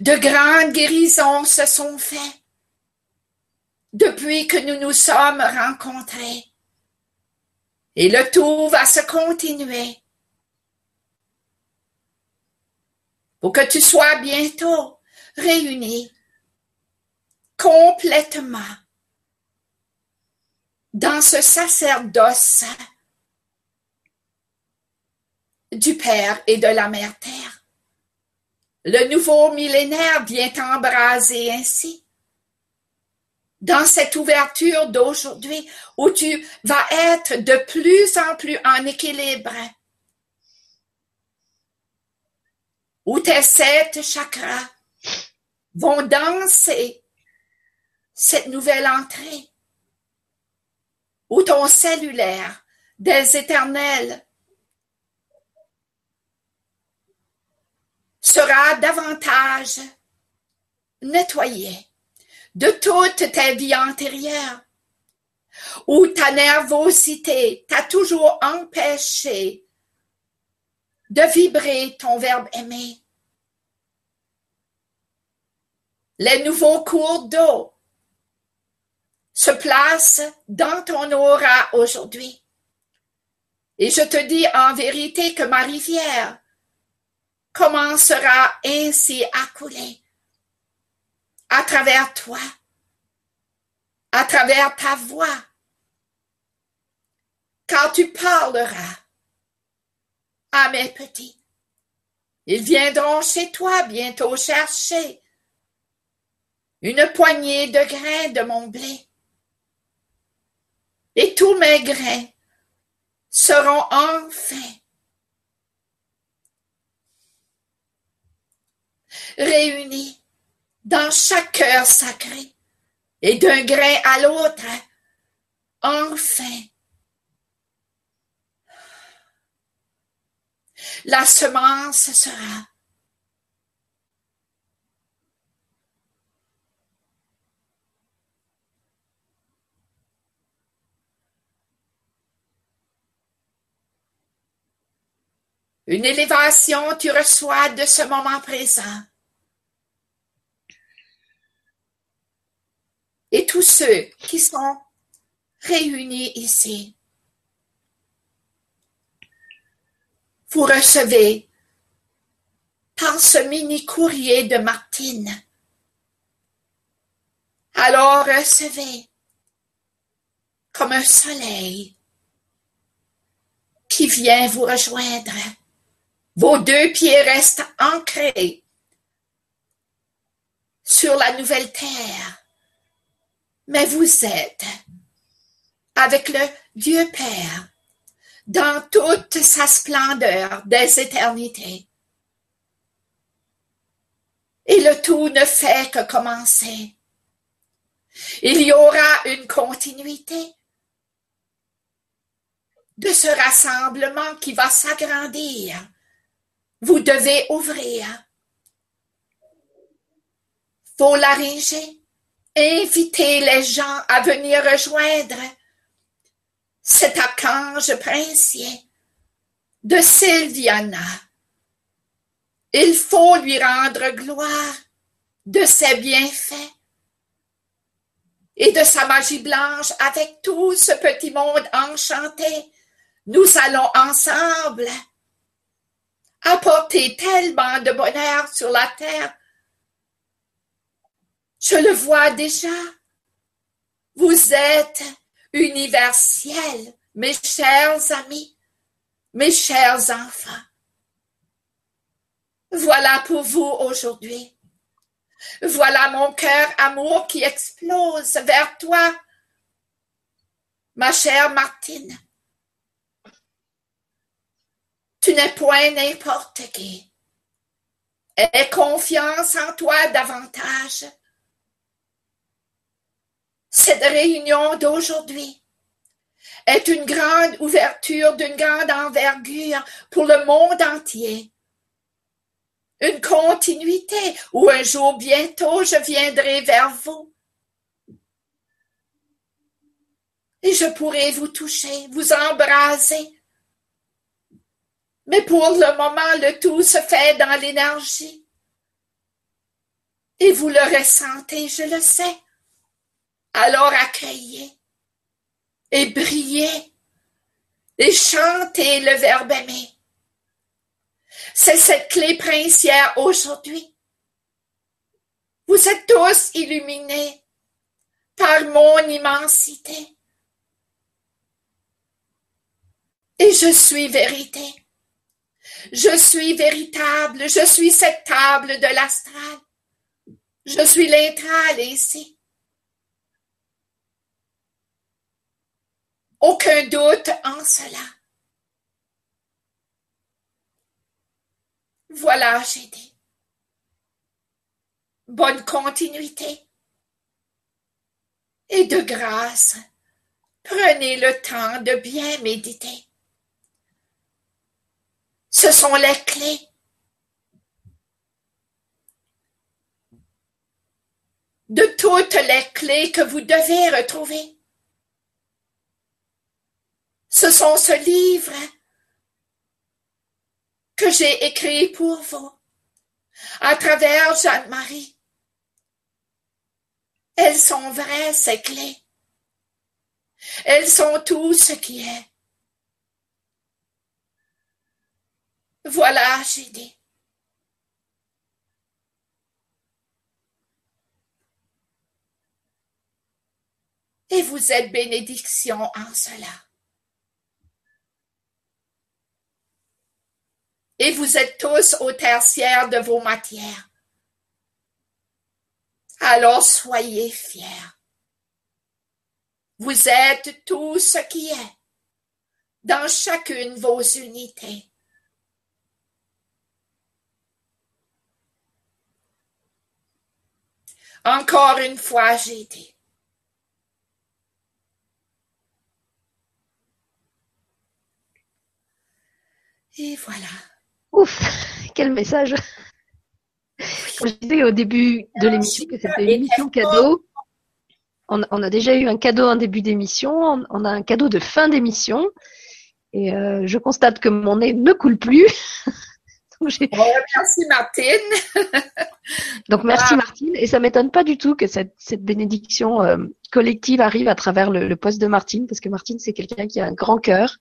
De grandes guérisons se sont faites depuis que nous nous sommes rencontrés. Et le tout va se continuer pour que tu sois bientôt réuni complètement dans ce sacerdoce du Père et de la Mère Terre. Le nouveau millénaire vient embraser ainsi dans cette ouverture d'aujourd'hui où tu vas être de plus en plus en équilibre où tes sept chakras vont danser cette nouvelle entrée, où ton cellulaire des éternels sera davantage nettoyé de toute ta vie antérieure, où ta nervosité t'a toujours empêché de vibrer ton verbe aimer. Les nouveaux cours d'eau se placent dans ton aura aujourd'hui. Et je te dis en vérité que ma rivière commencera ainsi à couler à travers toi, à travers ta voix, quand tu parleras ah, mes petits, ils viendront chez toi bientôt chercher une poignée de grains de mon blé. et tous mes grains seront enfin réunis dans chaque cœur sacré et d'un grain à l'autre, enfin, la semence sera Une élévation tu reçois de ce moment présent. Et tous ceux qui sont réunis ici, vous recevez par ce mini courrier de Martine. Alors recevez comme un soleil qui vient vous rejoindre. Vos deux pieds restent ancrés sur la nouvelle terre, mais vous êtes avec le Dieu Père dans toute sa splendeur des éternités. Et le tout ne fait que commencer. Il y aura une continuité de ce rassemblement qui va s'agrandir vous devez ouvrir. Faut l'arranger. Inviter les gens à venir rejoindre cet archange princier de Sylviana. Il faut lui rendre gloire de ses bienfaits et de sa magie blanche avec tout ce petit monde enchanté. Nous allons ensemble apporter tellement de bonheur sur la terre. Je le vois déjà. Vous êtes universels, mes chers amis, mes chers enfants. Voilà pour vous aujourd'hui. Voilà mon cœur amour qui explose vers toi, ma chère Martine. Tu n'es point n'importe qui. Aie confiance en toi davantage. Cette réunion d'aujourd'hui est une grande ouverture d'une grande envergure pour le monde entier. Une continuité où un jour bientôt je viendrai vers vous. Et je pourrai vous toucher, vous embraser, mais pour le moment, le tout se fait dans l'énergie. Et vous le ressentez, je le sais. Alors accueillez et brillez et chantez le verbe aimer. C'est cette clé princière aujourd'hui. Vous êtes tous illuminés par mon immensité. Et je suis vérité. Je suis véritable, je suis cette table de l'astral. Je suis l'intral ici. Aucun doute en cela. Voilà, j'ai dit. Bonne continuité. Et de grâce, prenez le temps de bien méditer. Ce sont les clés. De toutes les clés que vous devez retrouver. Ce sont ce livre que j'ai écrit pour vous à travers Jeanne-Marie. Elles sont vraies, ces clés. Elles sont tout ce qui est. Voilà, j'ai dit. Et vous êtes bénédiction en cela. Et vous êtes tous au tertiaire de vos matières. Alors soyez fiers. Vous êtes tout ce qui est dans chacune vos unités. Encore une fois, j'ai dit. Et voilà. Ouf, quel message. je disais au début de l'émission que c'était une émission cadeau, on, a déjà eu un cadeau en début d'émission, on, a un cadeau de fin d'émission. Et euh, je constate que mon nez ne coule plus. merci Martine. Donc merci Martine. Et ça m'étonne pas du tout que cette, bénédiction euh, collective arrive à travers le, poste de Martine, parce que Martine, c'est quelqu'un qui a un grand cœur.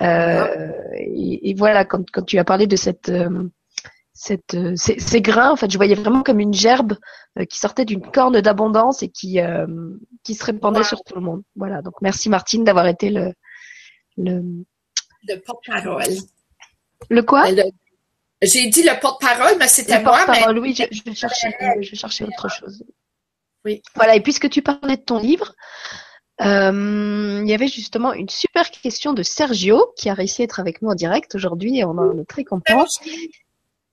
Euh, et, voilà, quand, tu as parlé de cette, euh, cette ces, grains, en fait, je voyais vraiment comme une gerbe qui sortait d'une corne d'abondance et qui qui se répandait sur tout le monde. Voilà. Donc merci Martine d'avoir été le le, le porte-parole. Le quoi? J'ai dit le porte-parole, mais c'était moi. Porte-parole, oui, je, vais chercher, autre chose. Oui. Voilà, et puisque tu parlais de ton livre, euh, il y avait justement une super question de Sergio qui a réussi à être avec nous en direct aujourd'hui et on en est très content.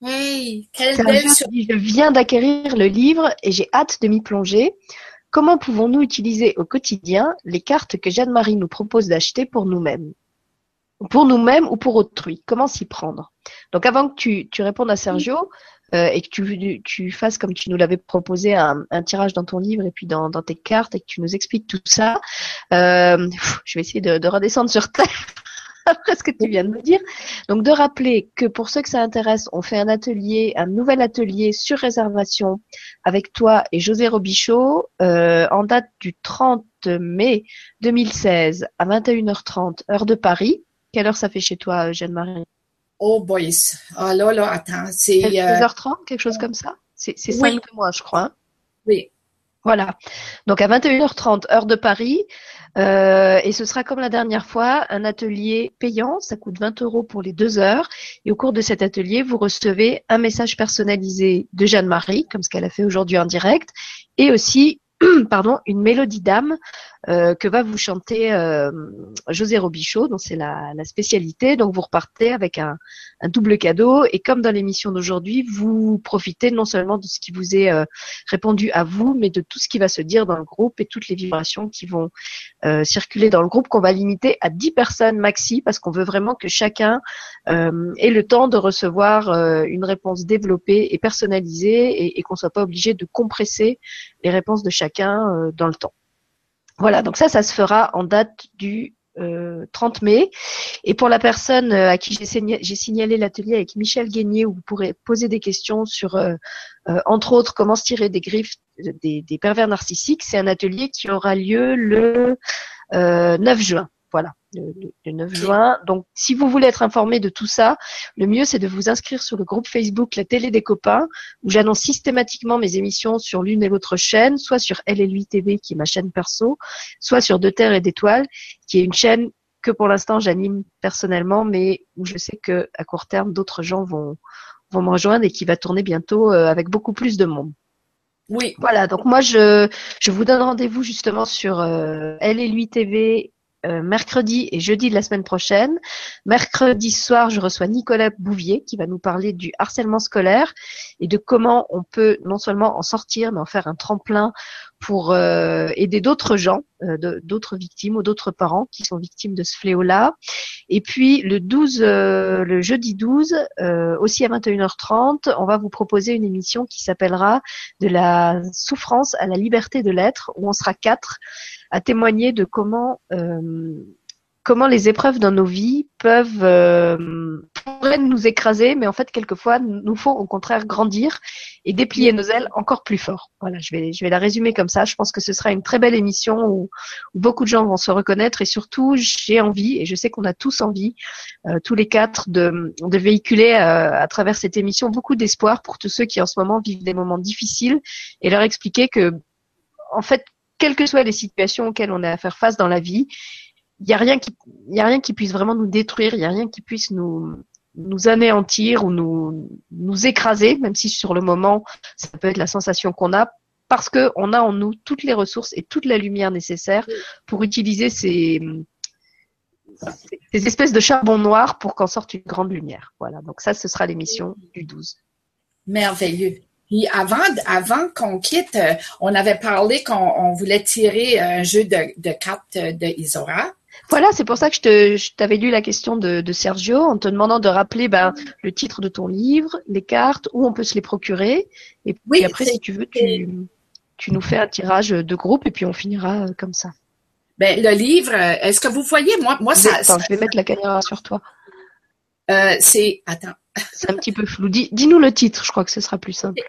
Oui, quelle belle Je viens d'acquérir le livre et j'ai hâte de m'y plonger. Comment pouvons-nous utiliser au quotidien les cartes que Jeanne-Marie nous propose d'acheter pour nous-mêmes? Pour nous-mêmes ou pour autrui. Comment s'y prendre? Donc avant que tu, tu répondes à Sergio euh, et que tu, tu fasses comme tu nous l'avais proposé un, un, tirage dans ton livre et puis dans, dans, tes cartes et que tu nous expliques tout ça, euh, je vais essayer de, de redescendre sur terre après ce que tu viens de me dire. Donc de rappeler que pour ceux que ça intéresse, on fait un atelier, un nouvel atelier sur réservation avec toi et José Robichaud euh, en date du 30 mai 2016 à 21h30 heure de Paris. Quelle heure ça fait chez toi, Jeanne-Marie? Oh boys. Ah là, là, attends. C'est. 16h30, euh, quelque chose comme ça? C'est 5 mois, je crois. Hein? oui. Voilà. Donc à 21h30, heure de Paris. Euh, et ce sera comme la dernière fois, un atelier payant. Ça coûte 20 euros pour les deux heures. Et au cours de cet atelier, vous recevez un message personnalisé de Jeanne-Marie, comme ce qu'elle a fait aujourd'hui en direct, et aussi pardon, une mélodie d'âme euh, que va vous chanter euh, José Robichaud, dont c'est la, spécialité. Donc vous repartez avec un, double cadeau et comme dans l'émission d'aujourd'hui, vous profitez non seulement de ce qui vous est euh, répondu à vous, mais de tout ce qui va se dire dans le groupe et toutes les vibrations qui vont circuler dans le groupe qu'on va limiter à 10 personnes maxi parce qu'on veut vraiment que chacun ait le temps de recevoir une réponse développée et personnalisée et, et qu'on soit pas obligé de compresser les réponses de chacun dans le temps. Voilà, donc ça, ça se fera en date du 30 euh, mai. Et pour la personne euh, à qui j'ai signalé, l'atelier avec Michel Guénier, où vous pourrez poser des questions sur, euh, entre autres, comment se tirer des griffes des, des pervers narcissiques, c'est un atelier qui aura lieu le 9 juin. Voilà le, 9 juin. Donc, si vous voulez être informé de tout ça, le mieux, c'est de vous inscrire sur le groupe Facebook La Télé des Copains, où j'annonce systématiquement mes émissions sur l'une et l'autre chaîne, soit sur Elle et lui TV, qui est ma chaîne perso, soit sur De Terre et d'Étoiles, qui est une chaîne que pour l'instant j'anime personnellement, mais où je sais que à court terme, d'autres gens vont, vont me rejoindre et qui va tourner bientôt euh, avec beaucoup plus de monde. Oui. Voilà, donc moi je, je vous donne rendez-vous justement sur euh, Elle et lui TV euh, mercredi et jeudi de la semaine prochaine. Mercredi soir, je reçois Nicolas Bouvier qui va nous parler du harcèlement scolaire et de comment on peut non seulement en sortir, mais en faire un tremplin pour euh, aider d'autres gens, euh, d'autres victimes ou d'autres parents qui sont victimes de ce fléau-là. Et puis le 12, le jeudi 12, aussi à 21h30, on va vous proposer une émission qui s'appellera De la souffrance à la liberté de l'être, où on sera quatre à témoigner de comment euh, comment les épreuves dans nos vies peuvent euh, pourraient nous écraser, mais en fait quelquefois nous font au contraire grandir et déplier nos ailes encore plus fort. Voilà, je vais je vais la résumer comme ça. Je pense que ce sera une très belle émission où, beaucoup de gens vont se reconnaître et surtout j'ai envie et je sais qu'on a tous envie, euh, tous les quatre, de, de véhiculer euh, à travers cette émission beaucoup d'espoir pour tous ceux qui en ce moment vivent des moments difficiles et leur expliquer que en fait quelles que soient les situations auxquelles on a à faire face dans la vie, il n'y a rien qui, il a rien qui puisse vraiment nous détruire, il n'y a rien qui puisse nous, nous anéantir ou nous, nous écraser, même si sur le moment, ça peut être la sensation qu'on a, parce qu'on a en nous toutes les ressources et toute la lumière nécessaire pour utiliser ces, ces espèces de charbon noir pour qu'en sorte une grande lumière. Voilà, donc ça, ce sera l'émission du 12. Merveilleux. Puis avant, avant qu'on quitte, euh, on avait parlé qu'on voulait tirer un jeu de, cartes de Isora. Voilà, c'est pour ça que je t'avais lu la question de, Sergio en te demandant de rappeler ben, le titre de ton livre, les cartes, où on peut se les procurer. Et puis après, si tu veux, tu, tu nous fais un tirage de groupe et puis on finira euh, comme ça. Ben, le livre, euh, est-ce que vous voyez, moi, moi ça, Attends, je vais mettre la caméra sur toi. Euh, c'est, attends. C'est un petit peu flou. Dis, dis-nous le titre, je crois que ce sera plus simple.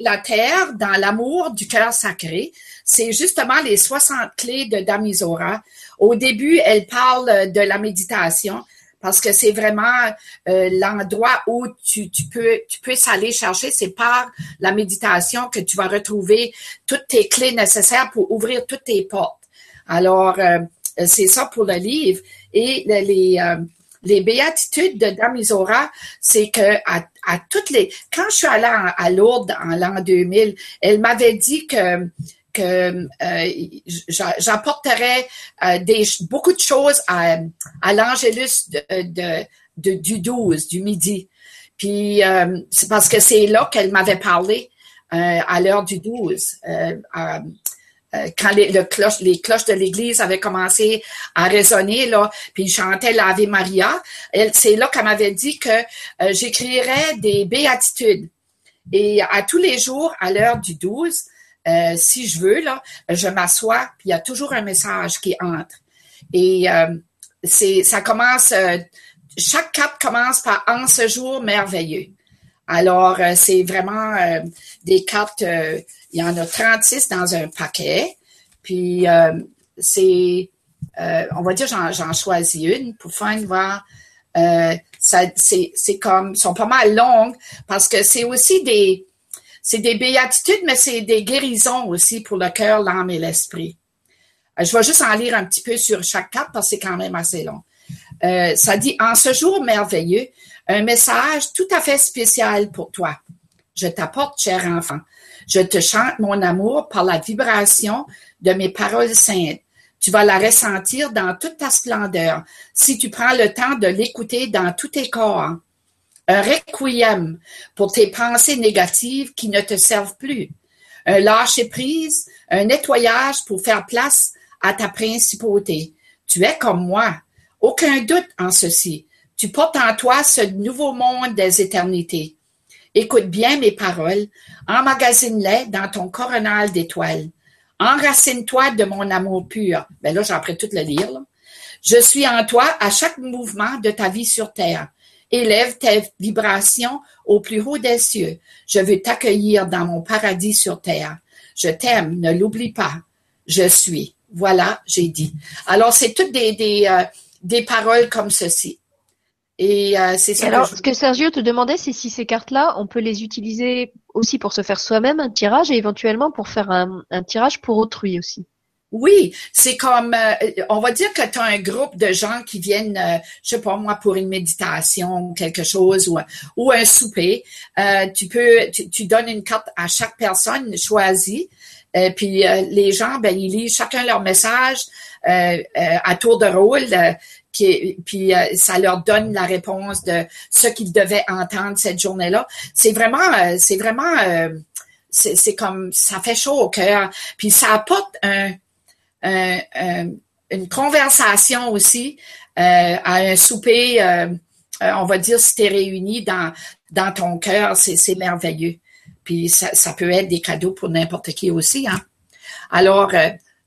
La terre dans l'amour du cœur sacré. C'est justement les 60 clés de Damisora. Au début, elle parle de la méditation parce que c'est vraiment euh, l'endroit où tu, peux tu peux aller chercher. C'est par la méditation que tu vas retrouver toutes tes clés nécessaires pour ouvrir toutes tes portes. Alors, euh, c'est ça pour le livre. Et les, euh, les béatitudes de Dame Isora, c'est que à, à, toutes les... Quand je suis allée à, Lourdes en l'an 2000, elle m'avait dit que euh, j'apporterais des beaucoup de choses à, à l'Angélus de, du 12, du midi. Puis c'est parce que c'est là qu'elle m'avait parlé à l'heure du 12. Euh, quand les, les cloches de l'église avaient commencé à résonner, là, puis ils chantaient l'Ave Maria, c'est là qu'elle m'avait dit que euh, j'écrirais des béatitudes. Et à tous les jours, à l'heure du 12, euh, si je veux, là, je m'assois, puis il y a toujours un message qui entre. Et c'est ça commence, chaque cap commence par « En ce jour merveilleux ». Alors, c'est vraiment des cartes il y en a 36 dans un paquet. Puis, euh, c'est, euh, on va dire, j'en choisis une pour faire voir. Euh, c'est, c'est comme, sont pas mal longues parce que c'est aussi des, c'est des béatitudes, mais c'est des guérisons aussi pour le cœur, l'âme et l'esprit. je vais juste en lire un petit peu sur chaque carte parce que c'est quand même assez long. ça dit, en ce jour merveilleux, un message tout à fait spécial pour toi. Je t'apporte, cher enfant, je te chante mon amour par la vibration de mes paroles saintes. Tu vas la ressentir dans toute ta splendeur si tu prends le temps de l'écouter dans tous tes corps. Un requiem pour tes pensées négatives qui ne te servent plus. Un lâcher-prise, un nettoyage pour faire place à ta principauté. Tu es comme moi. Aucun doute en ceci. Tu portes en toi ce nouveau monde des éternités. Écoute bien mes paroles, emmagasine-les dans ton coronal d'étoiles. Enracine-toi de mon amour pur. Ben là, appris tout le lire. Je suis en toi à chaque mouvement de ta vie sur terre. Élève tes vibrations au plus haut des cieux. Je veux t'accueillir dans mon paradis sur terre. Je t'aime, ne l'oublie pas. Je suis. Voilà, j'ai dit. Alors, c'est toutes des, des, euh, des paroles comme ceci. Et euh, c'est ça. Alors, ce que Sergio te demandait, c'est si ces cartes-là, on peut les utiliser aussi pour se faire soi-même un tirage et éventuellement pour faire un, tirage pour autrui aussi. Oui, c'est comme, euh, on va dire que tu as un groupe de gens qui viennent, euh, je sais pas moi, pour une méditation ou quelque chose ou, un souper. Euh, tu peux, tu, donnes une carte à chaque personne choisie. puis les gens, ben, ils lisent chacun leur message à tour de rôle puis euh, ça leur donne la réponse de ce qu'ils devaient entendre cette journée-là. C'est vraiment, euh, c'est vraiment, euh, c'est comme ça fait chaud au cœur. Puis ça apporte un, une conversation aussi à un souper. on va dire si t'es réuni dans dans ton cœur, c'est merveilleux. Puis ça, ça peut être des cadeaux pour n'importe qui aussi. Hein? Alors,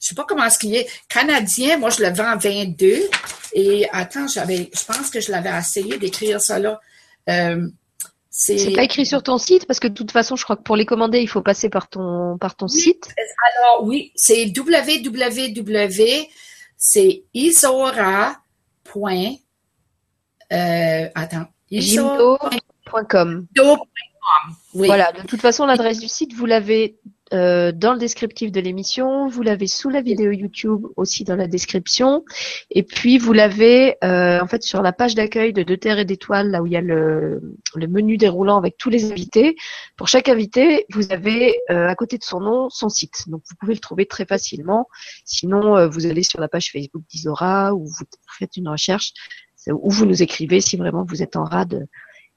je sais pas comment ce qu'il est. Canadien, moi, je le vends 22. Et attends, j'avais, je pense que je l'avais essayé d'écrire ça là. Euh, c'est pas écrit sur ton site parce que de toute façon, je crois que pour les commander, il faut passer par ton par ton site. Alors oui, c'est www. C'est isora. Euh, attends. Voilà. De toute façon, l'adresse du site, vous l'avez euh, dans le descriptif de l'émission, vous l'avez sous la vidéo YouTube aussi dans la description, et puis vous l'avez euh, en fait sur la page d'accueil de Deux Terres et d'Étoiles, là où il y a le, le, menu déroulant avec tous les invités. Pour chaque invité, vous avez euh, à côté de son nom son site, donc vous pouvez le trouver très facilement. Sinon, vous allez sur la page Facebook d'Isora ou vous faites une recherche, ou vous nous écrivez si vraiment vous êtes en rade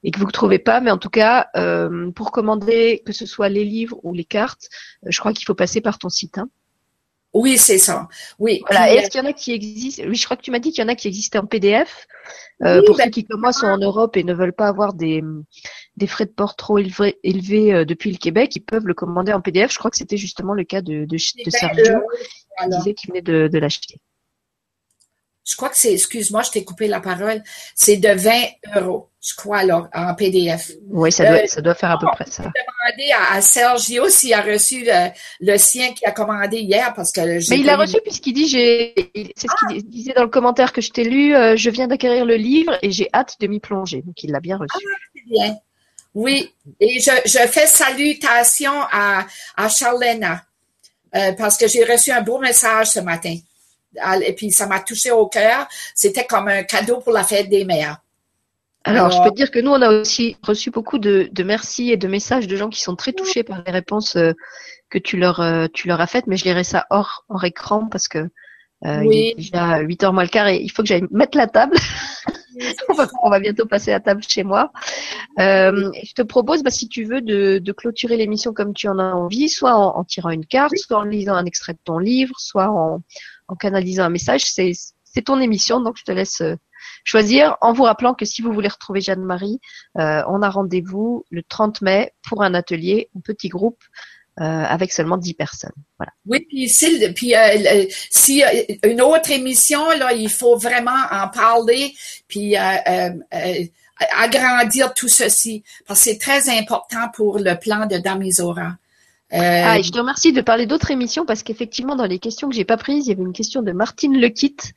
et que vous ne trouvez pas, mais en tout cas, euh, pour commander que ce soit les livres ou les cartes, euh, je crois qu'il faut passer par ton site. Hein. Oui, c'est ça. Oui. Voilà. Est-ce qu'il y en a qui existent? Oui, je crois que tu m'as dit qu'il y en a qui existent en PDF. Euh, pour ben, ceux qui, comme moi, sont en Europe et ne veulent pas avoir des, des frais de port trop élevés, élevés depuis le Québec, ils peuvent le commander en PDF. Je crois que c'était justement le cas de, de, de Sergio, qui disait qu'il venait de, de l'acheter je crois que c'est, excuse-moi, je t'ai coupé la parole, c'est de 20 euros, je crois, alors, en PDF. Oui, ça doit, euh, ça doit faire à peu près ça. Je demander à, Sergio s'il a reçu le, sien qu'il a commandé hier parce que Mais il l'a reçu puisqu'il dit, j'ai, c'est ce qu'il ah! disait dans le commentaire que je t'ai lu, euh, je viens d'acquérir le livre et j'ai hâte de m'y plonger. Donc, il l'a bien reçu. Ah, c'est bien. Oui. Et je, je fais salutation à, à Charlena euh, parce que j'ai reçu un beau message ce matin et puis ça m'a touché au cœur. C'était comme un cadeau pour la fête des mères. Alors, je peux dire que nous, on a aussi reçu beaucoup de, de merci et de messages de gens qui sont très touchés par les réponses euh, que tu leur, euh, tu leur as faites, mais je lirai ça hors, hors écran parce que euh, il est déjà 8 heures moins le quart et il faut que j'aille mettre la table. on, va, bientôt passer à table chez moi. Euh, je te propose, bah, si tu veux, de, clôturer l'émission comme tu en as envie, soit en, tirant une carte, soit en lisant un extrait de ton livre, soit en, en canalisant un message. C'est, ton émission, donc je te laisse euh, choisir en vous rappelant que si vous voulez retrouver Jeanne-Marie, euh, on a rendez-vous le 30 mai pour un atelier, un petit groupe. Euh, avec seulement 10 personnes. Voilà. Oui, puis, si, puis euh, si une autre émission, là, il faut vraiment en parler, puis agrandir tout ceci, parce que c'est très important pour le plan de Damisora. Euh, ah, et je te remercie de parler d'autres émissions parce qu'effectivement, dans les questions que j'ai pas prises, il y avait une question de Martine Lequitte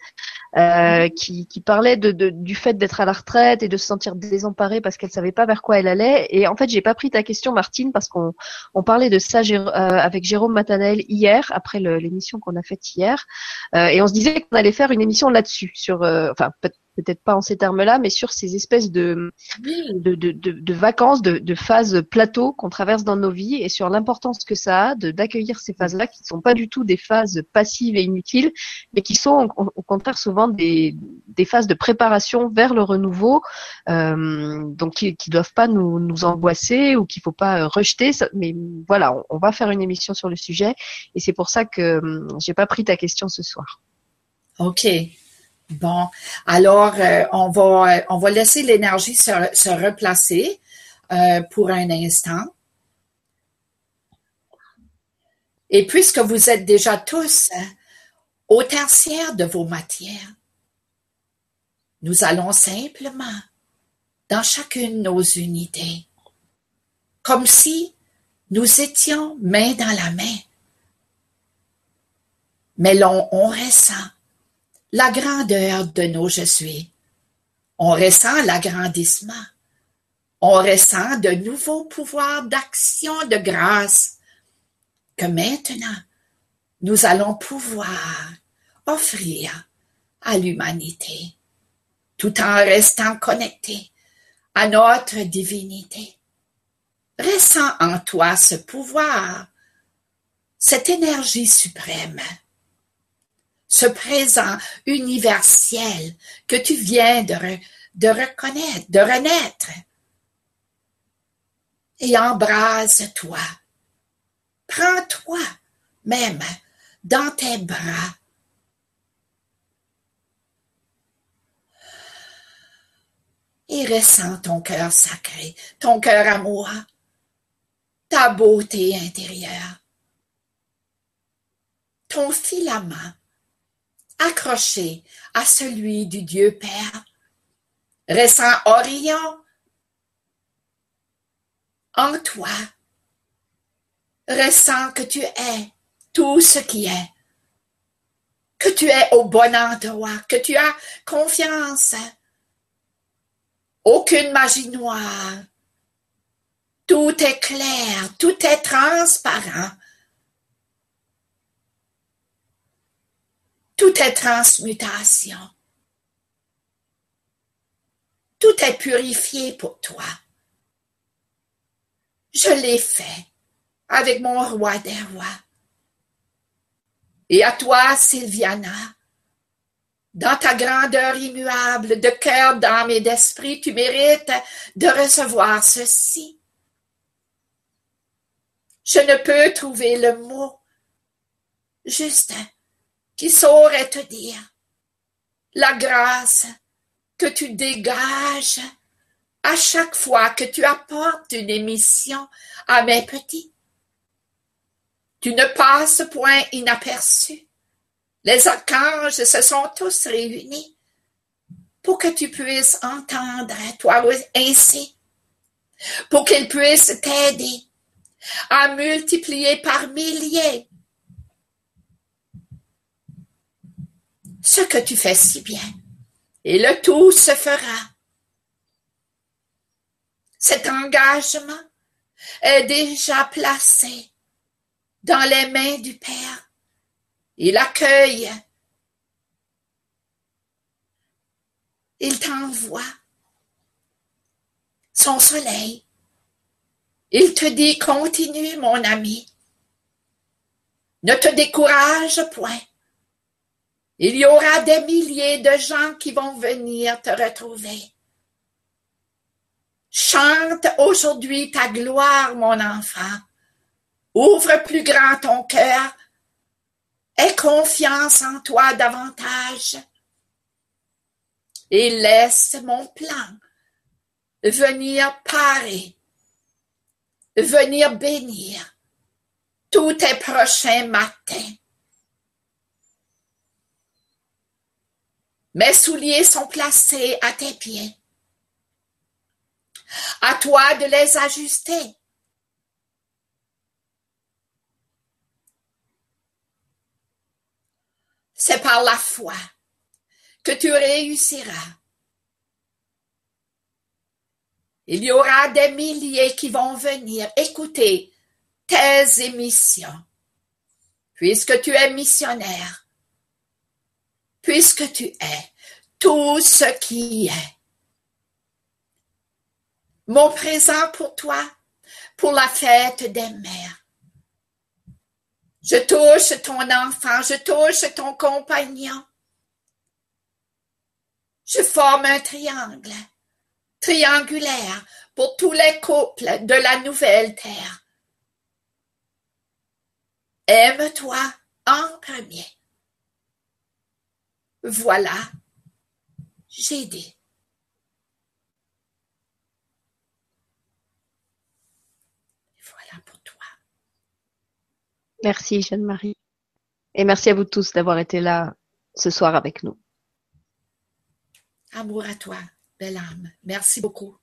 euh, qui, qui, parlait de, de, du fait d'être à la retraite et de se sentir désemparée parce qu'elle savait pas vers quoi elle allait. Et en fait, j'ai pas pris ta question, Martine, parce qu'on on parlait de ça euh, avec Jérôme Matanel hier, après l'émission qu'on a faite hier, euh, et on se disait qu'on allait faire une émission là-dessus, sur, euh, enfin peut-être peut-être pas en ces termes-là, mais sur ces espèces de, de, de, de, vacances, de, de phases plateaux qu'on traverse dans nos vies et sur l'importance que ça a d'accueillir ces phases-là qui ne sont pas du tout des phases passives et inutiles, mais qui sont au, contraire souvent des, des phases de préparation vers le renouveau, euh, donc qui ne doivent pas nous, nous angoisser ou qu'il faut pas euh, rejeter. Mais voilà, on, on va faire une émission sur le sujet et c'est pour ça que hum, j'ai pas pris ta question ce soir. OK. Bon, alors euh, on va euh, on va laisser l'énergie se, se, replacer euh, pour un instant. Et puisque vous êtes déjà tous au tertiaire de vos matières, nous allons simplement dans chacune de nos unités, comme si nous étions main dans la main. Mais l'on on ressent la grandeur de nos je suis. On ressent l'agrandissement. On ressent de nouveaux pouvoirs d'action de grâce que maintenant nous allons pouvoir offrir à l'humanité, tout en restant connectés à notre divinité. Ressens en toi ce pouvoir, cette énergie suprême ce présent universel que tu viens de, reconnaître, de renaître. Et embrase-toi. Prends-toi même dans tes bras. Et ressens ton cœur sacré, ton cœur amoureux, ta beauté intérieure, ton filament accroché à celui du Dieu Père, restant Orient en toi, ressens que tu es tout ce qui est, que tu es au bon endroit, que tu as confiance, aucune magie noire, tout est clair, tout est transparent, Tout est transmutation. Tout est purifié pour toi. Je l'ai fait avec mon roi des rois. Et à toi, Sylviana, dans ta grandeur immuable de cœur, d'âme et d'esprit, tu mérites de recevoir ceci. Je ne peux trouver le mot juste qui saurait te dire la grâce que tu dégages à chaque fois que tu apportes une émission à mes petits. Tu ne passes point inaperçu. Les archanges se sont tous réunis pour que tu puisses entendre toi ainsi, pour qu'ils puissent t'aider à multiplier par milliers ce que tu fais si bien. Et le tout se fera. Cet engagement est déjà placé dans les mains du Père. Il accueille. Il t'envoie son soleil. Il te dit, continue mon ami. Ne te décourage point. Il y aura des milliers de gens qui vont venir te retrouver. Chante aujourd'hui ta gloire, mon enfant. Ouvre plus grand ton cœur. Aie confiance en toi davantage. Et laisse mon plan venir parer, venir bénir tous tes prochains matins. Mes souliers sont placés à tes pieds. À toi de les ajuster. C'est par la foi que tu réussiras. Il y aura des milliers qui vont venir écouter tes émissions, puisque tu es missionnaire puisque tu es tout ce qui est. Mon présent pour toi, pour la fête des mères. Je touche ton enfant, je touche ton compagnon. Je forme un triangle, triangulaire pour tous les couples de la nouvelle terre. Aime-toi en premier. Voilà, j'ai dit. Voilà pour toi. Merci Jeanne-Marie. Et merci à vous tous d'avoir été là ce soir avec nous. Amour à toi, belle âme. Merci beaucoup.